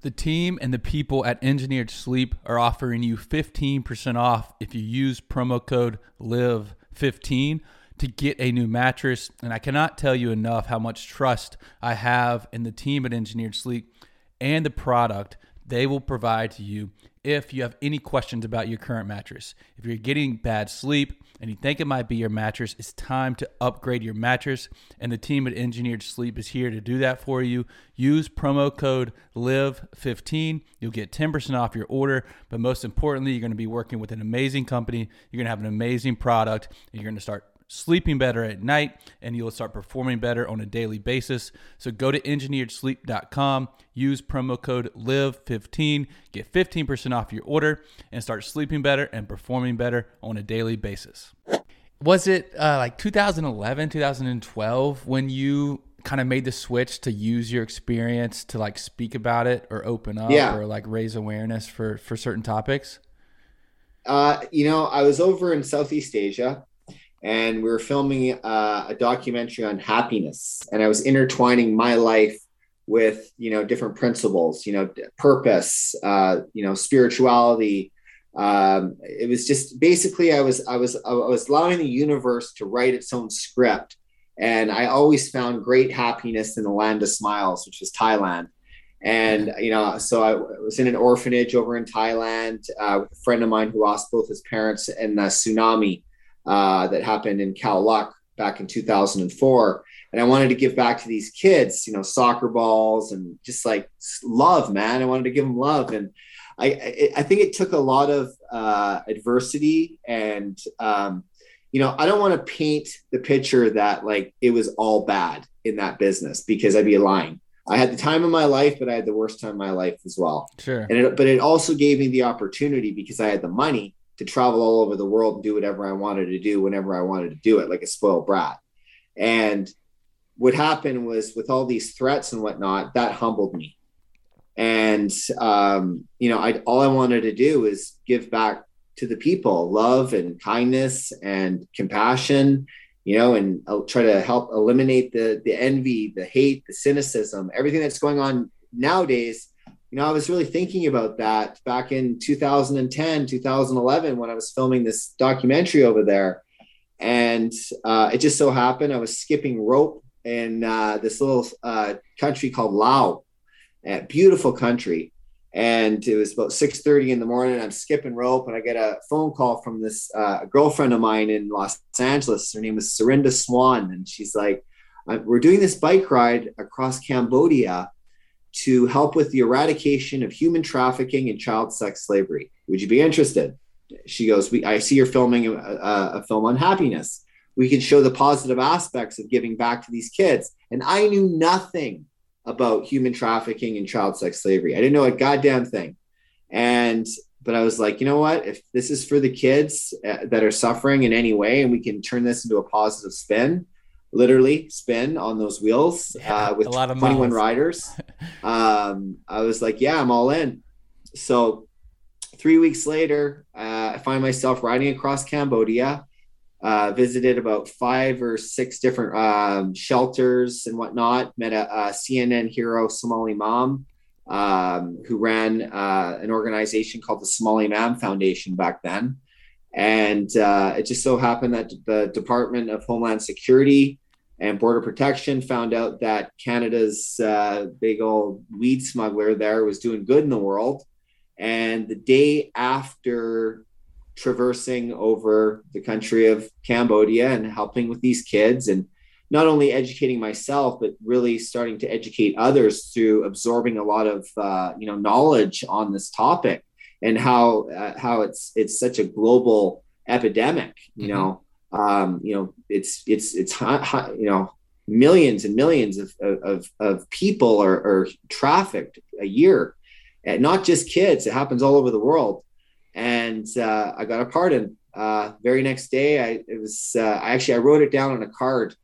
The team and the people at Engineered Sleep are offering you 15% off if you use promo code LIVE15 to get a new mattress. And I cannot tell you enough how much trust I have in the team at Engineered Sleep and the product they will provide to you if you have any questions about your current mattress. If you're getting bad sleep and you think it might be your mattress, it's time to upgrade your mattress. And the team at Engineered Sleep is here to do that for you. Use promo code LIVE15. You'll get 10% off your order. But most importantly, you're going to be working with an amazing company. You're going to have an amazing product. And you're going to start sleeping better at night and you'll start performing better on a daily basis. So go to engineeredsleep.com, use promo code LIVE15, get 15% off your order, and start sleeping better and performing better on a daily basis. Was it uh, like 2011, 2012 when you kind of made the switch to use your experience to like speak about it or open up yeah. or like raise awareness for for certain topics? Uh, you know, I was over in Southeast Asia and we were filming uh, a documentary on happiness. And i was intertwining my life with you know different principles you know purpose uh, you know spirituality. Um, it was just basically i was i was i was allowing the universe to write its own script. And i always found great happiness in the land of smiles which was thailand. And you know so i was in an orphanage over in thailand uh, with a friend of mine who lost both his parents in the tsunami uh, that happened in Khao Lak back in 2004. And I wanted to give back to these kids, you know, soccer balls and just like love, man. I wanted to give them love. And I, I think it took a lot of uh, adversity and, um, you know, I don't want to paint the picture that like it was all bad in that business because I'd be lying. I had the time of my life, but I had the worst time of my life as well. Sure. And it, but it also gave me the opportunity because I had the money to travel all over the world and do whatever I wanted to do whenever I wanted to do it, like a spoiled brat. And what happened was with all these threats and whatnot, that humbled me. And um, you know, I all I wanted to do was give back to the people, love and kindness and compassion, you know, and I'll try to help eliminate the the envy, the hate, the cynicism, everything that's going on nowadays. You know, I was really thinking about that back in 2010, 2011 when I was filming this documentary over there. And uh, it just so happened I was skipping rope in uh, this little uh, country called Laos, a beautiful country. And it was about 6:30 in the morning. I'm skipping rope, and I get a phone call from this uh, girlfriend of mine in Los Angeles. Her name is Serinda Swan, and she's like, "We're doing this bike ride across Cambodia to help with the eradication of human trafficking and child sex slavery. Would you be interested?" She goes, "We, I see you're filming a, a, a film on happiness." we can show the positive aspects of giving back to these kids. And I knew nothing about human trafficking and child sex slavery. I didn't know a goddamn thing. And but I was like, you know what? If this is for the kids uh, that are suffering in any way, and we can turn this into a positive spin, literally spin on those wheels yeah, uh, with 21 miles. riders, um, I was like, yeah, I'm all in. So three weeks later, uh, I find myself riding across Cambodia uh, visited about five or six different um, shelters and whatnot. Met a, a, CNN hero, Somaly Mam, um, who ran uh, an organization called the Somaly Mam Foundation back then. And uh, it just so happened that the Department of Homeland Security and Border Protection found out that Canada's uh, big old weed smuggler there was doing good in the world. And the day after traversing over the country of Cambodia and helping with these kids and not only educating myself but really starting to educate others through absorbing a lot of uh, you know knowledge on this topic and how uh, how it's it's such a global epidemic you mm-hmm. know um, you know it's it's it's you know millions and millions of of, of people are, are trafficked a year. And not just kids it happens all over the world. And uh, I got a pardon. Uh, very next day, I it was uh, I actually I wrote it down on a card,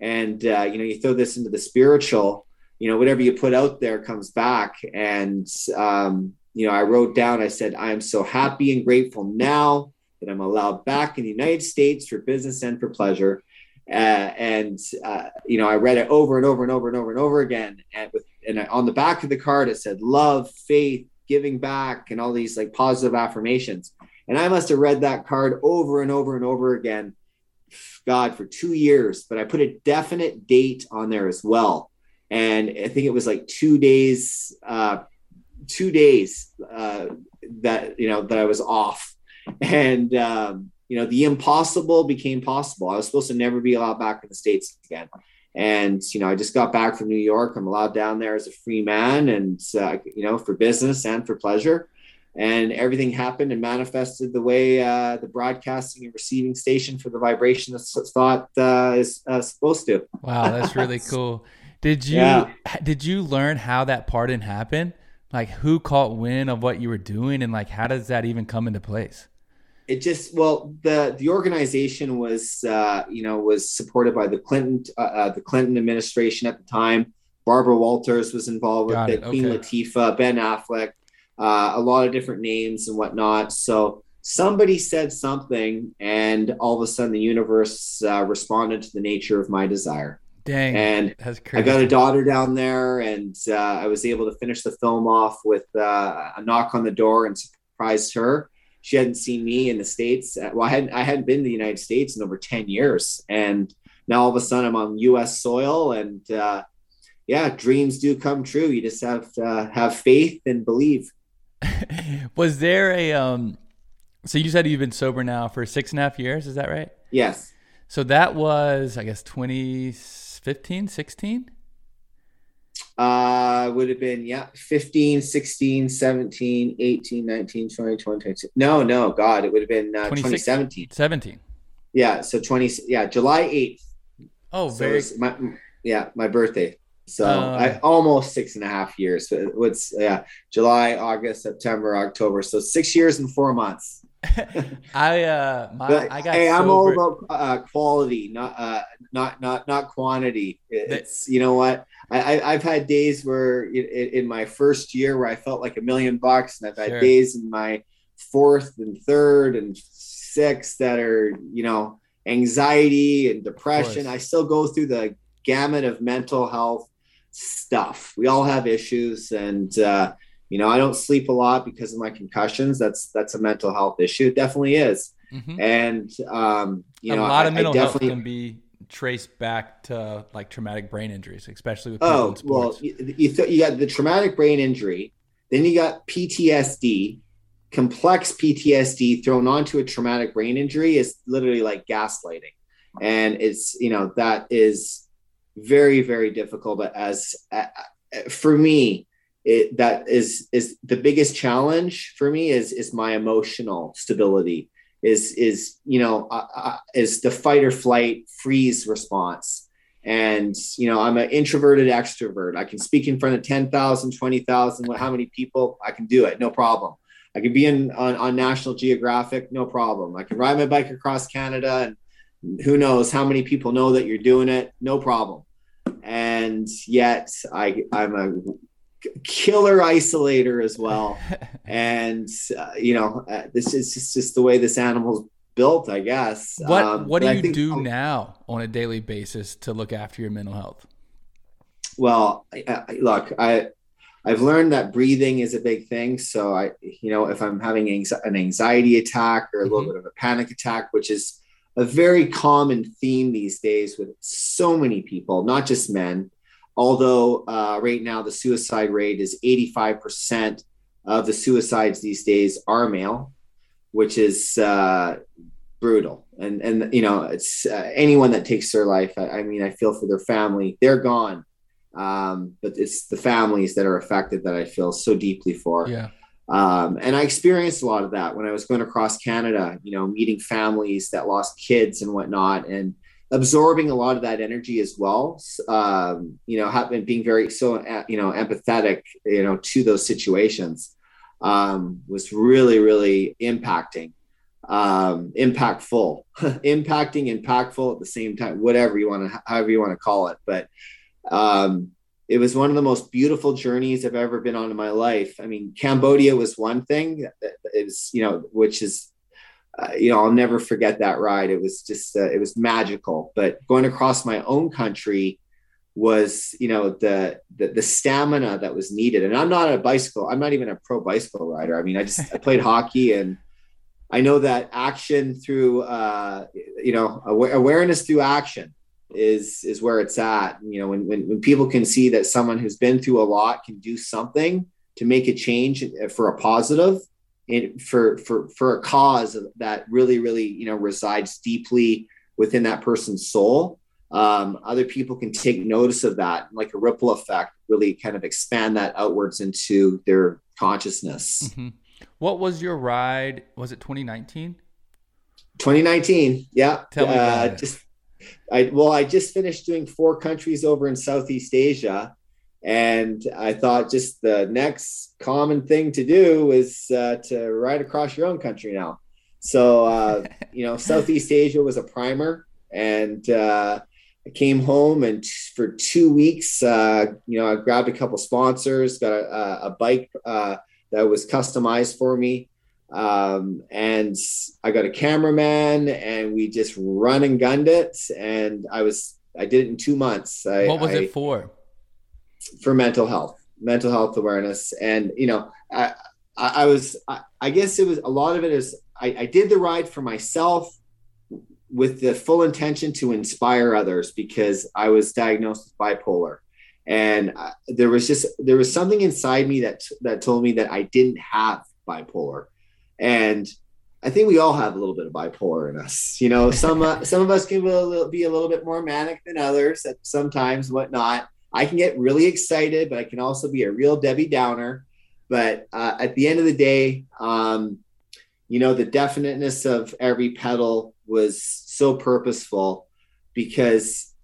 and uh, you know you throw this into the spiritual, you know whatever you put out there comes back, and um, you know I wrote down I said I am so happy and grateful now that I'm allowed back in the United States for business and for pleasure. Uh, and uh, you know, I read it over and over and over and over and over again. And with and on the back of the card, it said love, faith, giving back and all these like positive affirmations. And I must have read that card over and over and over again, God, for two years. But I put a definite date on there as well. And I think it was like two days, uh, two days uh, that, you know, that I was off. And, um, you know, the impossible became possible. I was supposed to never be allowed back in the States again. And, you know, I just got back from New York. I'm allowed down there as a free man and, uh, you know, for business and for pleasure. And everything happened and manifested the way uh, the broadcasting and receiving station for the vibration that's thought uh, is uh, supposed to. Wow, that's really cool. Did you yeah. did you learn how that pardon happened? Like who caught wind of what you were doing, and like how does that even come into place? It just well the the organization was uh, you know was supported by the Clinton uh, uh, the Clinton administration at the time. Barbara Walters was involved Got with it. Queen okay. Latifah, Ben Affleck, uh, a lot of different names and whatnot. So somebody said something, and all of a sudden the universe uh, responded to the nature of my desire. Dang, and that's crazy. I got a daughter down there, and uh, I was able to finish the film off with a knock on the door and surprised her she hadn't seen me in the states. Uh, well, I hadn't I hadn't been to the United States in over ten years, and now all of a sudden I'm on U.S. soil, and uh, yeah, dreams do come true. You just have to uh, have faith and believe. Was there a um? So you said you've been sober now for six and a half years. Is that right? Yes. So that was, I guess, 2015, 16? Uh, would have been, yeah, 15, 16, 17, 18, 19, 20, 20, 22. No, no, God, it would have been uh, 2017. 17. Yeah. So 20, yeah, July 8th. Oh, so very. My, yeah, my birthday. So uh, I, almost six and a half years. What's yeah, July, August, September, October. So six years and four months. I uh, my, but, I got. Hey, I'm all about uh, quality, not uh, not not not quantity. It's you know what I, I have had days where in, in, my first year where I felt like a million bucks, and I've had sure. days in my fourth and third and sixth that are you know anxiety and depression. I still go through the gamut of mental health stuff. We all have issues, and uh, you know, I don't sleep a lot because of my concussions. That's that's a mental health issue. It definitely is. Mm-hmm. And um, you a know, lot I, of mental health can be traced back to like traumatic brain injuries, especially with oh well, you, you, th- you got the traumatic brain injury, then you got PTSD. Complex PTSD thrown onto a traumatic brain injury is literally like gaslighting, and it's you know that is very very difficult But as uh, for me it, that is is the biggest challenge for me is is my emotional stability is is you know uh, uh, is the fight or flight freeze response. And you know i'm an introverted extrovert. I can speak in front of 10,000 20,000 how many people i can do it no problem. I can be in on, on national geographic no problem. I can ride my bike across canada and who knows how many people know that you're doing it no problem. And yet I I'm a killer isolator as well. and uh, you know, uh, this is just, just the way this animal's built, I guess. What um, What do you think, do now on a daily basis to look after your mental health? Well, I, I, look, I I've learned that breathing is a big thing. So I, you know, if I'm having an anxiety attack or a little mm-hmm. bit of a panic attack, which is a very common theme these days with so many people, not just men. Although uh, right now the suicide rate is 85% of the suicides these days are male, which is uh, brutal. And and you know, it's uh, anyone that takes their life. I, I, mean, I feel for their family. They're gone, um, but it's the families that are affected that I feel so deeply for. Yeah. Um, and I experienced a lot of that when I was going across Canada, you know, meeting families that lost kids and whatnot, and absorbing a lot of that energy as well. Um, you know, having being very so uh, you know empathetic, you know, to those situations um, was really really impacting, um, impactful, impacting, impactful at the same time. Whatever you want to, however you want to call it, but um, it was one of the most beautiful journeys I've ever been on in my life. I mean, Cambodia was one thing is, you know, which is, uh, you know, I'll never forget that ride. It was just, uh, it was magical, but going across my own country was, you know, the, the, the stamina that was needed. And I'm not a bicycle. I'm not even a pro bicycle rider. I mean, I just, I played hockey and I know that action through, uh, you know, awareness through action is is where it's at. You know, when, when when people can see that someone who's been through a lot can do something to make a change for a positive, for for for a cause that really really you know resides deeply within that person's soul. Um, other people can take notice of that, like a ripple effect, really kind of expand that outwards into their consciousness. Mm-hmm. What was your ride? Was it 2019? 2019. Yeah. Tell me uh, just I well, I just finished doing four countries over in Southeast Asia, and I thought just the next common thing to do is uh, to ride across your own country now. So uh, you know, Southeast Asia was a primer, and uh, I came home and t- for two weeks, uh, you know, I grabbed a couple sponsors, got a, a bike uh, that was customized for me um, and I got a cameraman, and we just run and gunned it. And I was I did it in two months. I, what was I, it for? For mental health, mental health awareness, and you know, I I, I was I, I, guess it was a lot of it is I, I did the ride for myself with the full intention to inspire others because I was diagnosed with bipolar and there was just there was something inside me that that told me that I didn't have bipolar and I think we all have a little bit of bipolar in us. You know, some uh, some of us can be a, little, be a little bit more manic than others at sometimes, whatnot. I can get really excited, but I can also be a real Debbie Downer. But uh, at the end of the day, um, you know, the definiteness of every pedal was so purposeful because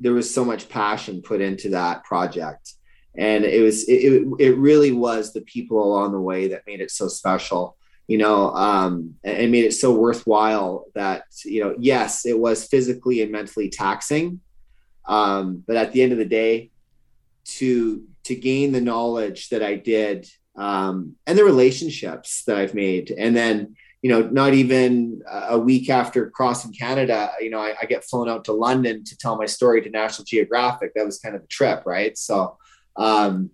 there was so much passion put into that project and it was it, it really was the people along the way that made it so special you know um, and made it so worthwhile that you know yes it was physically and mentally taxing um, but at the end of the day to to gain the knowledge that i did um, and the relationships that i've made and then you know not even a week after crossing canada you know I, I get flown out to london to tell my story to national geographic that was kind of the trip right so um,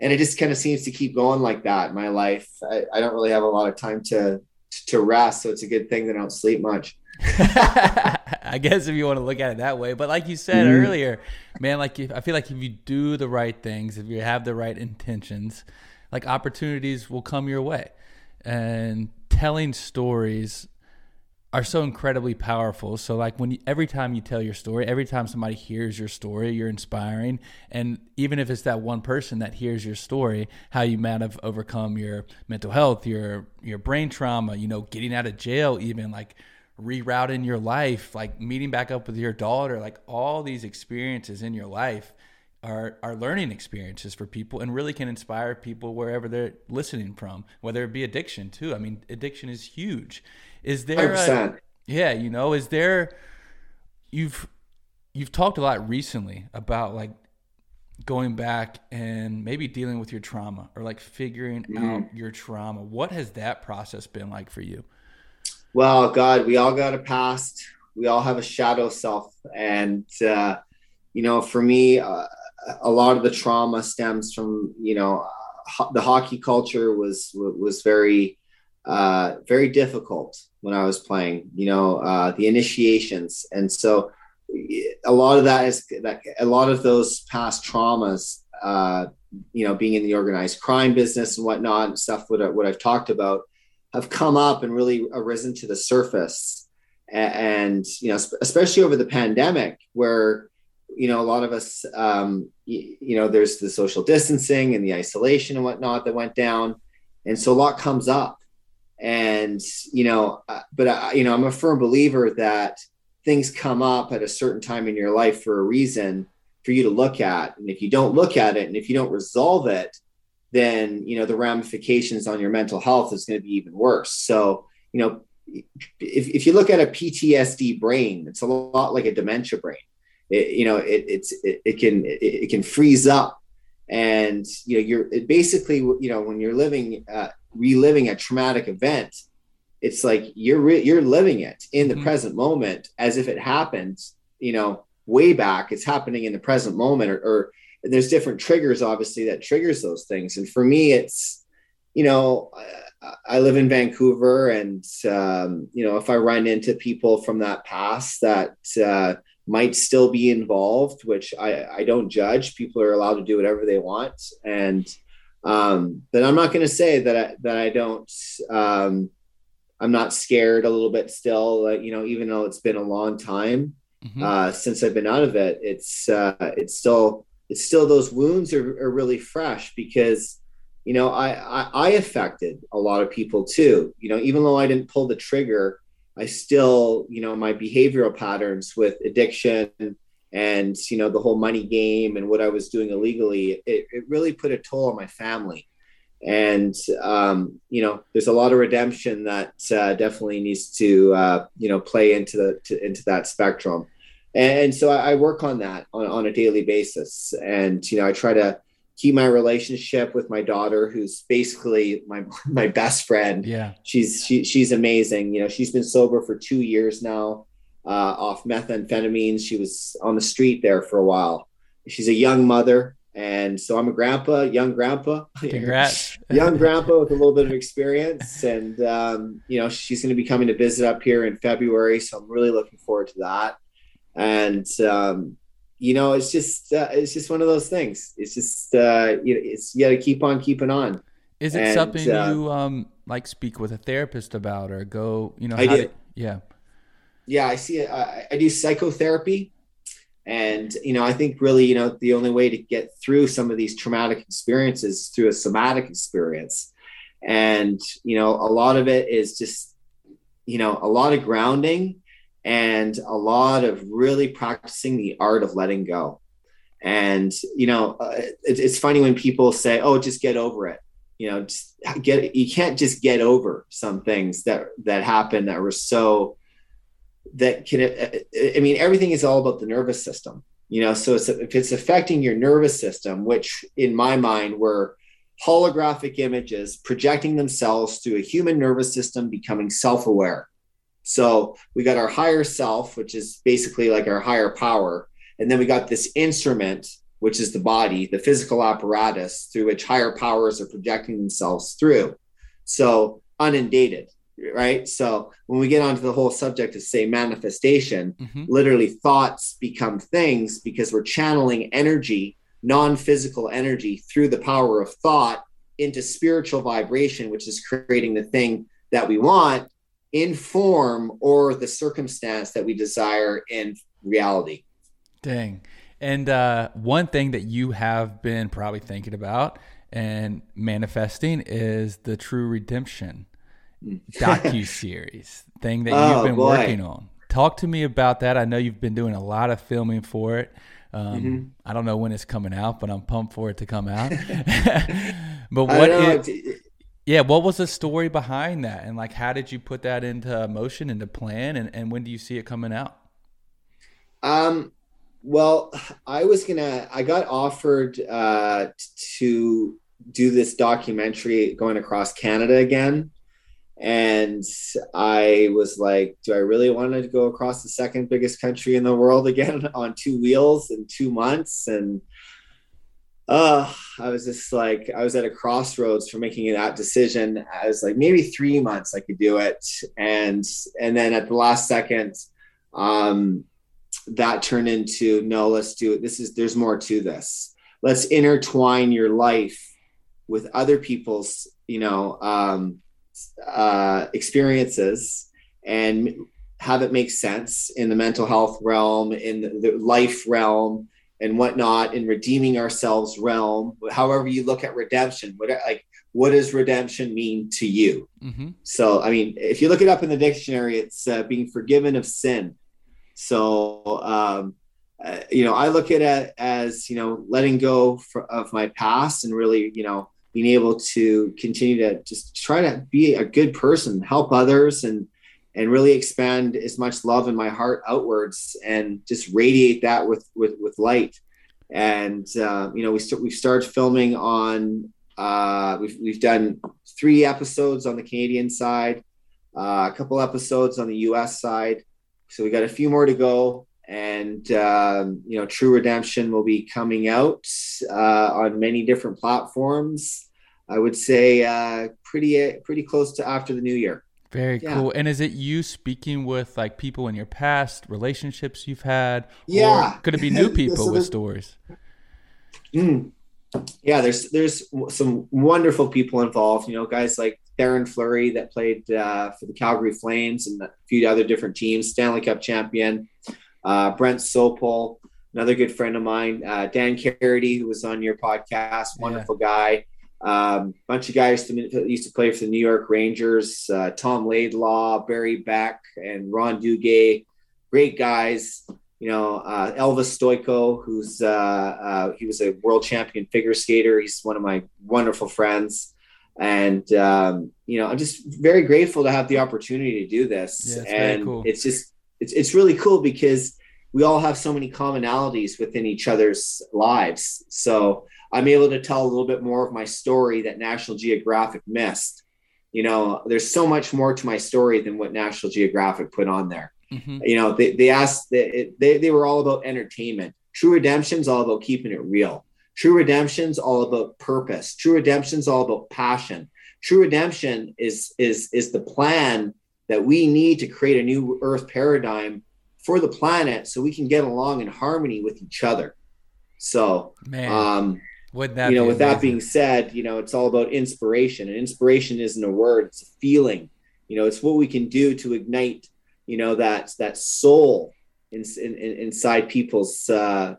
and it just kind of seems to keep going like that my life. I, I don't really have a lot of time to to rest, so it's a good thing that I don't sleep much. I guess if you want to look at it that way, but like you said mm-hmm. earlier, man, like if, I feel like if you do the right things, if you have the right intentions, like opportunities will come your way. And telling stories are so incredibly powerful. So like when you, every time you tell your story, every time somebody hears your story, you're inspiring. And even if it's that one person that hears your story, how you might have overcome your mental health, your your brain trauma, you know, getting out of jail, even like rerouting your life, like meeting back up with your daughter, like all these experiences in your life are are learning experiences for people and really can inspire people wherever they're listening from, whether it be addiction too. I mean, addiction is huge is there? A, yeah, you know, is there? You've you've talked a lot recently about like going back and maybe dealing with your trauma or like figuring mm-hmm. out your trauma. What has that process been like for you? Well, God, we all got a past. We all have a shadow self, and uh, you know, for me, uh, a lot of the trauma stems from you know ho- the hockey culture was was very uh, very difficult when I was playing, you know, uh, the initiations. And so a lot of that is that a lot of those past traumas, uh, you know, being in the organized crime business and whatnot stuff, what, what I've talked about have come up and really arisen to the surface. And, you know, especially over the pandemic where, you know, a lot of us, um, you, you know, there's the social distancing and the isolation and whatnot that went down. And so a lot comes up and you know uh, but I, you know i'm a firm believer that things come up at a certain time in your life for a reason for you to look at and if you don't look at it and if you don't resolve it then you know the ramifications on your mental health is going to be even worse. So you know if, if you look at a ptsd brain it's a lot like a dementia brain. It, you know it, it's it, it can it, it, can freeze up. And you know you're it basically you know when you're living uh, reliving a traumatic event it's like you're re- you're living it in the mm-hmm. present moment as if it happened you know way back. It's happening in the present moment or, or there's different triggers obviously that triggers those things and for me it's you know I, I live in vancouver and um, you know if i run into people from that past that uh, might still be involved which i i don't judge people are allowed to do whatever they want and um, but I'm not going to say that I, that I don't. Um, I'm not scared a little bit still. Like, you know, even though it's been a long time mm-hmm. uh, since I've been out of it, it's uh, it's still it's still those wounds are, are really fresh because you know I, I I affected a lot of people too. You know, even though I didn't pull the trigger, I still you know my behavioral patterns with addiction and you know the whole money game and what I was doing illegally, it, it really put a toll on my family. And um, you know, there's a lot of redemption that uh, definitely needs to uh, you know play into the to, into that spectrum. And so I, I work on that on, on a daily basis. And you know, I try to keep my relationship with my daughter who's basically my my best friend yeah she's she, she's amazing you know she's been sober for two years now uh, off methamphetamines. She was on the street there for a while. She's a young mother. And so I'm a grandpa, young grandpa, Congrats. young grandpa with a little bit of experience. And, um, you know, she's going to be coming to visit up here in February. So I'm really looking forward to that. And, um, you know, it's just, uh, it's just one of those things. It's just, uh, you know, it's, you got to keep on keeping on. Is it and, something uh, you, um, like speak with a therapist about or go, you know, I do. yeah yeah, I see it. I, I do psychotherapy. And, you know, I think really, you know, the only way to get through some of these traumatic experiences through a somatic experience. And, you know, a lot of it is just, you know, a lot of grounding and a lot of really practicing the art of letting go. And you know, uh, it, it's funny when people say, "Oh, just get over it." You know, get you can't just get over some things that that happen that were so that can. I mean, everything is all about the nervous system. You know, so it's, if it's affecting your nervous system, which in my mind were holographic images projecting themselves through a human nervous system becoming self-aware so we got our higher self, which is basically like our higher power. And then we got this instrument, which is the body, the physical apparatus through which higher powers are projecting themselves through. So unindicted, right? So when we get onto the whole subject of, say, manifestation, mm-hmm. literally thoughts become things because we're channeling energy, non physical energy, through the power of thought into spiritual vibration, which is creating the thing that we want inform or the circumstance that we desire in reality. Dang. And uh, one thing that you have been probably thinking about and manifesting is the True Redemption docu series thing that oh, you've been boy. working on. Talk to me about that. I know you've been doing a lot of filming for it. Um, mm-hmm. I don't know when it's coming out, but I'm pumped for it to come out. but what what is, yeah, what was the story behind that, and like how did you put that into motion, into plan, and, and when do you see it coming out? Um, well, I was gonna. I got offered uh, to do this documentary going across Canada again, and I was like, do I really want to go across the second biggest country in the world again on two wheels in two months? And uh i was just like i was at a crossroads for making that decision i was like maybe three months i could do it. And and then at the last second um that turned into no let's do it. This is there's more to this. Let's intertwine your life with other people's you know um uh experiences and have it make sense in the mental health realm in the life realm and whatnot in redeeming ourselves realm however you look at redemption what like what does redemption mean to you mm-hmm. so i mean if you look it up in the dictionary it's uh, being forgiven of sin so um, uh, you know i look at it as you know letting go for, of my past and really you know being able to continue to just try to be a good person help others and and really expand as much love in my heart outwards and just radiate that with with with light. And uh, you know we st- we started filming on uh, we've we've done three episodes on the Canadian side uh, a couple episodes on the US side. So we got a few more to go and um, you know True Redemption will be coming out uh, on many different platforms. I would say uh, pretty pretty close to after the new year very yeah. cool. And is it you speaking with like people in your past, relationships you've had? Yeah. could it be new people so with stories? Mm, yeah, there's there's some wonderful people involved. You know, guys like Theoren Fleury that played uh, for the Calgary Flames and a few other different teams, Stanley Cup champion. Uh, Brent Sopel, another good friend of mine. Uh, Dan Carity, who was on your podcast, wonderful yeah. guy. Um, bunch of guys used to play for the New York Rangers, uh, Tom Laidlaw, Barry Beck, and Ron Duguay. Great guys. You know, uh, Elvis Stojko, who's uh, uh, he was a world champion figure skater. He's one of my wonderful friends. And um, you know, I'm just very grateful to have the opportunity to do this. Yeah, it's and cool. it's just it's it's really cool because we all have so many commonalities within each other's lives. So I'm able to tell a little bit more of my story that National Geographic missed. You know, there's so much more to my story than what National Geographic put on there. Mm-hmm. You know, they, they asked, they, they, they were all about entertainment. True Redemption's all about keeping it real. True Redemption's all about purpose. True Redemption's all about passion. True Redemption is, is, is the plan that we need to create a new earth paradigm for the planet so we can get along in harmony with each other. So, Man. um, would that you know, with amazing? that being said, you know, it's all about inspiration. And inspiration isn't a word, it's a feeling. You know, it's what we can do to ignite, you know, that that soul in, in, inside people's uh,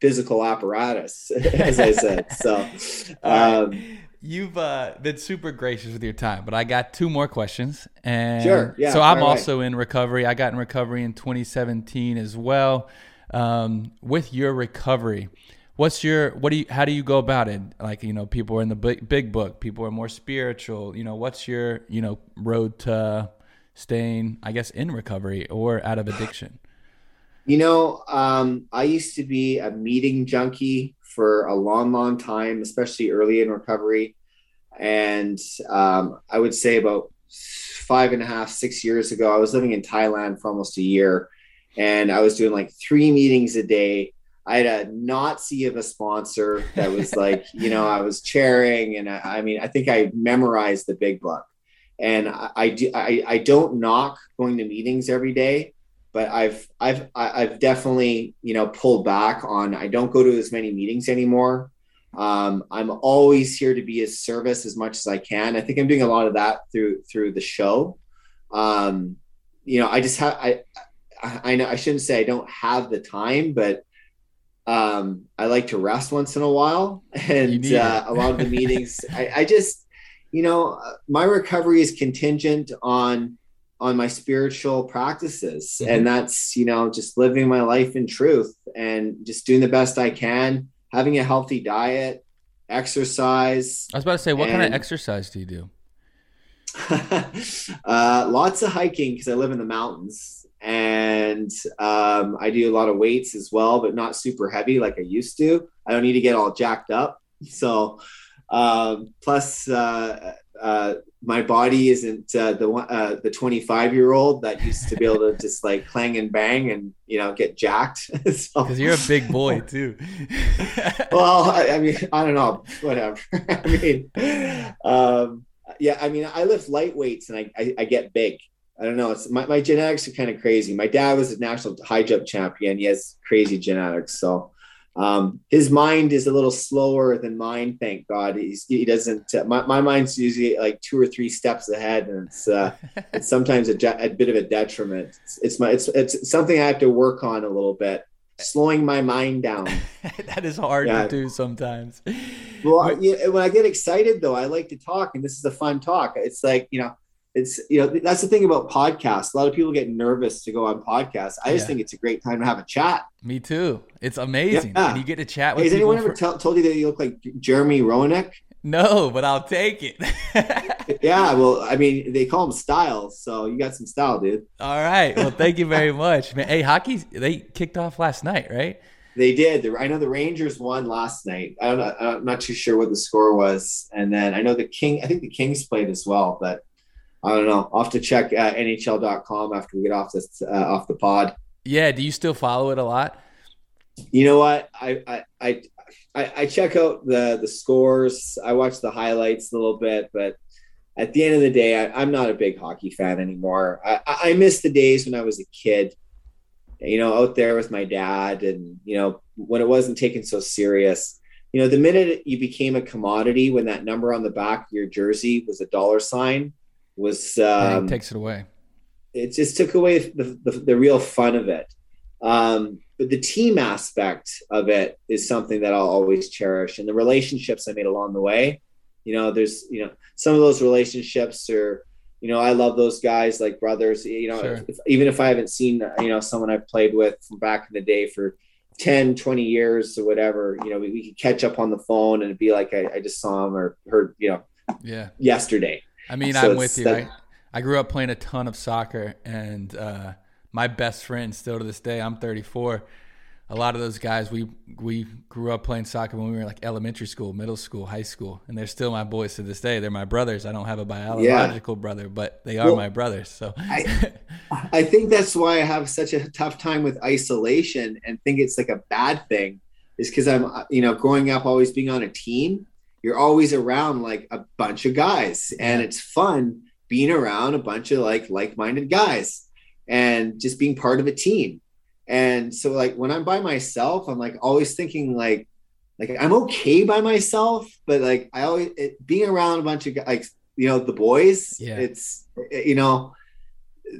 physical apparatus, as I said. So, um, You've uh, been super gracious with your time, but I got two more questions. And sure. Yeah. So I'm also in recovery. I got in recovery in 2017 as well. Um, with your recovery, what's your what do you how do you go about it? Like you know, people are in the big, big book. People are more spiritual. You know, what's your you know road to staying, I guess, in recovery or out of addiction? You know, um, I used to be a meeting junkie for a long, long time, especially early in recovery. And um, I would say about five and a half, six years ago, I was living in Thailand for almost a year. And I was doing like three meetings a day. I had a Nazi of a sponsor that was like, you know, I was chairing, and I, I, mean, I think I memorized the big book. And I, I do, I, I don't knock going to meetings every day, but I've I've I've definitely you know pulled back on. I don't go to as many meetings anymore. Um, I'm always here to be a service as much as I can. I think I'm doing a lot of that through through the show. Um, you know, I just have I, I I know I shouldn't say I don't have the time, but um, I like to rest once in a while, and uh, a lot of the meetings I, I just you know my recovery is contingent on on my spiritual practices mm-hmm. and that's you know just living my life in truth and just doing the best i can having a healthy diet exercise i was about to say what and, kind of exercise do you do uh, lots of hiking because i live in the mountains and um, i do a lot of weights as well but not super heavy like i used to i don't need to get all jacked up so um, plus uh, uh, my body isn't uh, the uh, the 25 year old that used to be able to just like clang and bang and you know get jacked. Because so, you're a big boy too. well, I, I, mean, I don't know, whatever. I mean, um, yeah, I mean, I lift light weights and I, I, I get big. I don't know. It's my, my genetics are kind of crazy. My dad was a national high jump champion. He has crazy genetics, so um, his mind is a little slower than mine. Thank God. He's, he doesn't. Uh, my, my mind's usually like two or three steps ahead, and it's uh, it's sometimes a, a, bit of a detriment. It's, it's my it's it's something I have to work on a little bit, slowing my mind down. that is hard yeah. to do sometimes. Well, yeah, when I get excited though, I like to talk, and this is a fun talk. It's like you know, it's you know that's the thing about podcasts. A lot of people get nervous to go on podcasts. I just yeah. think it's a great time to have a chat. Me too. It's amazing. Yeah. And you get to chat with. Hey, has anyone ever for... told you that you look like Jeremy Roenick? No, but I'll take it. yeah, well, I mean, they call him Styles, so you got some style, dude. All right. Well, thank you very much, man. Hey, hockey they kicked off last night, right? They did. I know the Rangers won last night. I don't know, I'm not too sure what the score was, and then I know the King. I think the Kings played as well, but I don't know. I'll have to check uh, NHL.com after we get off this uh, off the pod. Yeah. Do you still follow it a lot? You know what? I I I I, I check out the the scores. I watch the highlights a little bit, but at the end of the day, I, am not a big hockey fan anymore. I, I miss the days when I was a kid, you know, out there with my dad, and you know when it wasn't taken so serious. You know, the minute you became a commodity, when that number on the back of your jersey was a dollar sign, was um, takes it away. It just took away the, the, the real fun of it. Um, but the team aspect of it is something that I'll always cherish, and the relationships I made along the way. You know, there's you know some of those relationships are you know I love those guys like brothers. You know, sure. if, even if I haven't seen you know someone I've played with from back in the day for 10 20 years or whatever you know we, we could catch up on the phone and it'd be like I, I just saw him or heard you know yeah yesterday I mean, so I'm with you. That, I, I grew up playing a ton of soccer, and uh, my best friend, still to this day, I'm 34. A lot of those guys, we we grew up playing soccer when we were like elementary school, middle school, high school, and they're still my boys to this day. They're my brothers. I don't have a biological yeah. brother, but they are well, my brothers. So I, I think that's why I have such a tough time with isolation and think it's like a bad thing, is because I'm uh, you know growing up always being on a team you're always around like a bunch of guys and it's fun being around a bunch of like like-minded guys and just being part of a team. And so like when i'm by myself i'm like always thinking like like i'm okay by myself but like i always it, being around a bunch of like you know the boys yeah. it's you know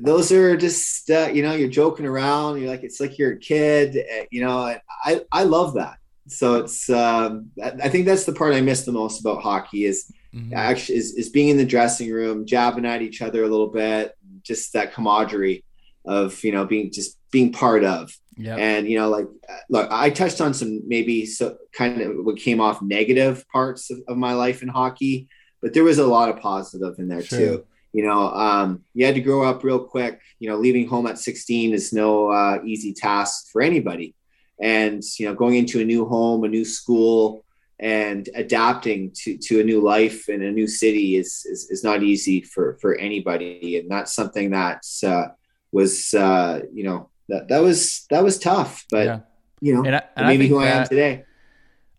those are just uh, you know you're joking around you're like it's like you're a kid eh, you know i i love that. So it's um, I think that's the part I miss the most about hockey is mm-hmm. actually is, is being in the dressing room, jabbing at each other a little bit, just that camaraderie of you know being just being part of. Yeah. And you know, like look, I touched on some maybe so kind of what came off negative parts of, of my life in hockey, but there was a lot of positive in there sure. too. You know, um, you had to grow up real quick. You know, leaving home at 16 is no uh, easy task for anybody and you know going into a new home a new school and adapting to, to a new life in a new city is, is, is not easy for, for anybody. And that's something that's, uh, was, uh, you know, that, that was, that was tough, but yeah. you know, and I, and maybe who I am today.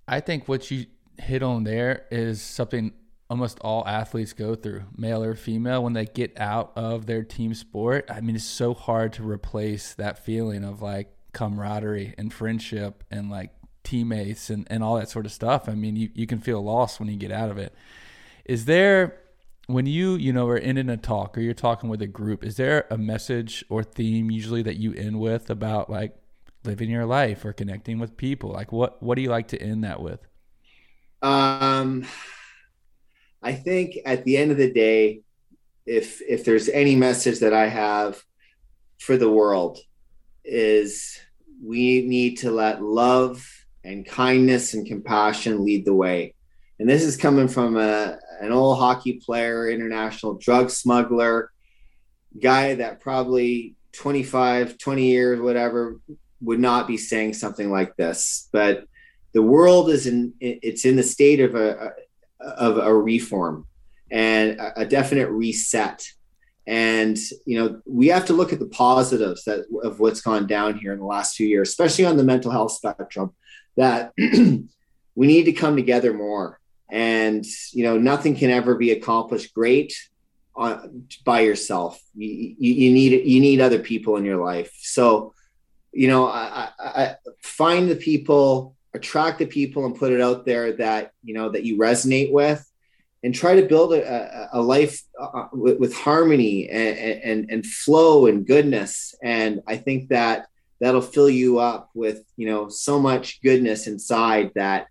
I think what you hit on there is something almost all athletes go through, male or female, when they get out of their team sport. I mean, it's so hard to replace that feeling of like, camaraderie and friendship and like teammates and, and all that sort of stuff. I mean, you, you can feel lost when you get out of it. Is there, when you, you know, are ending a talk or you're talking with a group, is there a message or theme usually that you end with about like living your life or connecting with people? Like what, what do you like to end that with? Um, I think at the end of the day, if, if there's any message that I have for the world, is we need to let love and kindness and compassion lead the way. And this is coming from a, an old hockey player, international drug smuggler, guy that probably 25, 20 years, whatever, would not be saying something like this. But the world is in, it's in the state of a, of a reform and a definite reset and you know we have to look at the positives that of what's gone down here in the last few years especially on the mental health spectrum that we need to come together more and you know nothing can ever be accomplished great on, by yourself you, you, you need you need other people in your life so you know I, I find the people attract the people and put it out there that you know that you resonate with and try to build a, a life uh, with, with, harmony and, and, and flow and goodness. And I think that that'll fill you up with, you know, so much goodness inside that,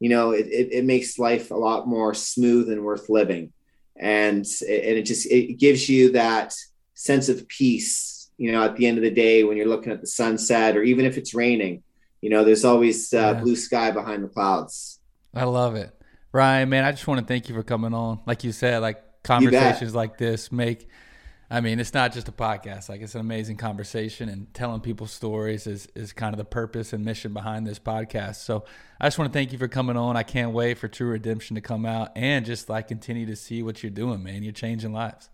you know, it, it, it makes life a lot more smooth and worth living. And, and it just, it gives you that sense of peace, you know, at the end of the day, when you're looking at the sunset or even if it's raining, you know, there's always uh, yeah. blue sky behind the clouds. I love it. Ryan, man, I just want to thank you for coming on. Like you said, like conversations like this make I mean, it's not just a podcast. Like it's an amazing conversation and telling people stories is is kind of the purpose and mission behind this podcast. So I just want to thank you for coming on. I can't wait for True Redemption to come out and just like continue to see what you're doing, man. You're changing lives.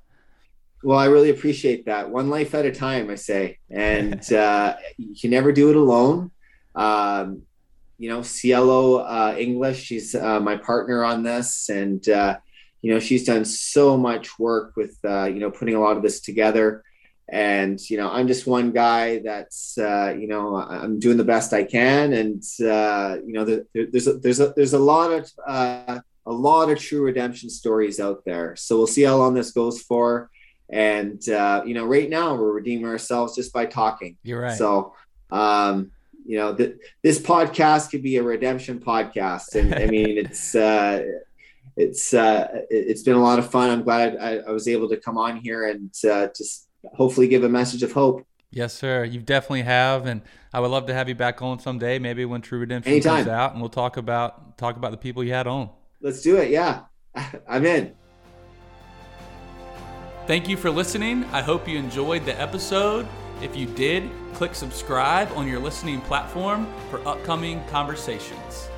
Well, I really appreciate that. One life at a time, I say, and uh, you can never do it alone. Um, you know, Cielo uh, English. She's uh, my partner on this, and uh, you know, she's done so much work with uh, you know putting a lot of this together. And you know, I'm just one guy that's uh, you know I'm doing the best I can, and uh, you know, the, there's a, there's a there's a lot of a lot of true redemption stories out there. So we'll see how long this goes for. And you know, right now we're redeeming ourselves just by talking. You're right. So um, you know, th- this podcast could be a redemption podcast. And I mean, it's, uh, it's, uh, it's been a lot of fun. I'm glad I, I was able to come on here and uh, just hopefully give a message of hope. Yes, sir. You definitely have, and I would love to have you back on someday. Maybe when True Redemption Anytime. comes out, and we'll talk about talk about the people you had on. Let's do it. Yeah, I'm in. Thank you for listening. I hope you enjoyed the episode. If you did, click subscribe on your listening platform for upcoming conversations.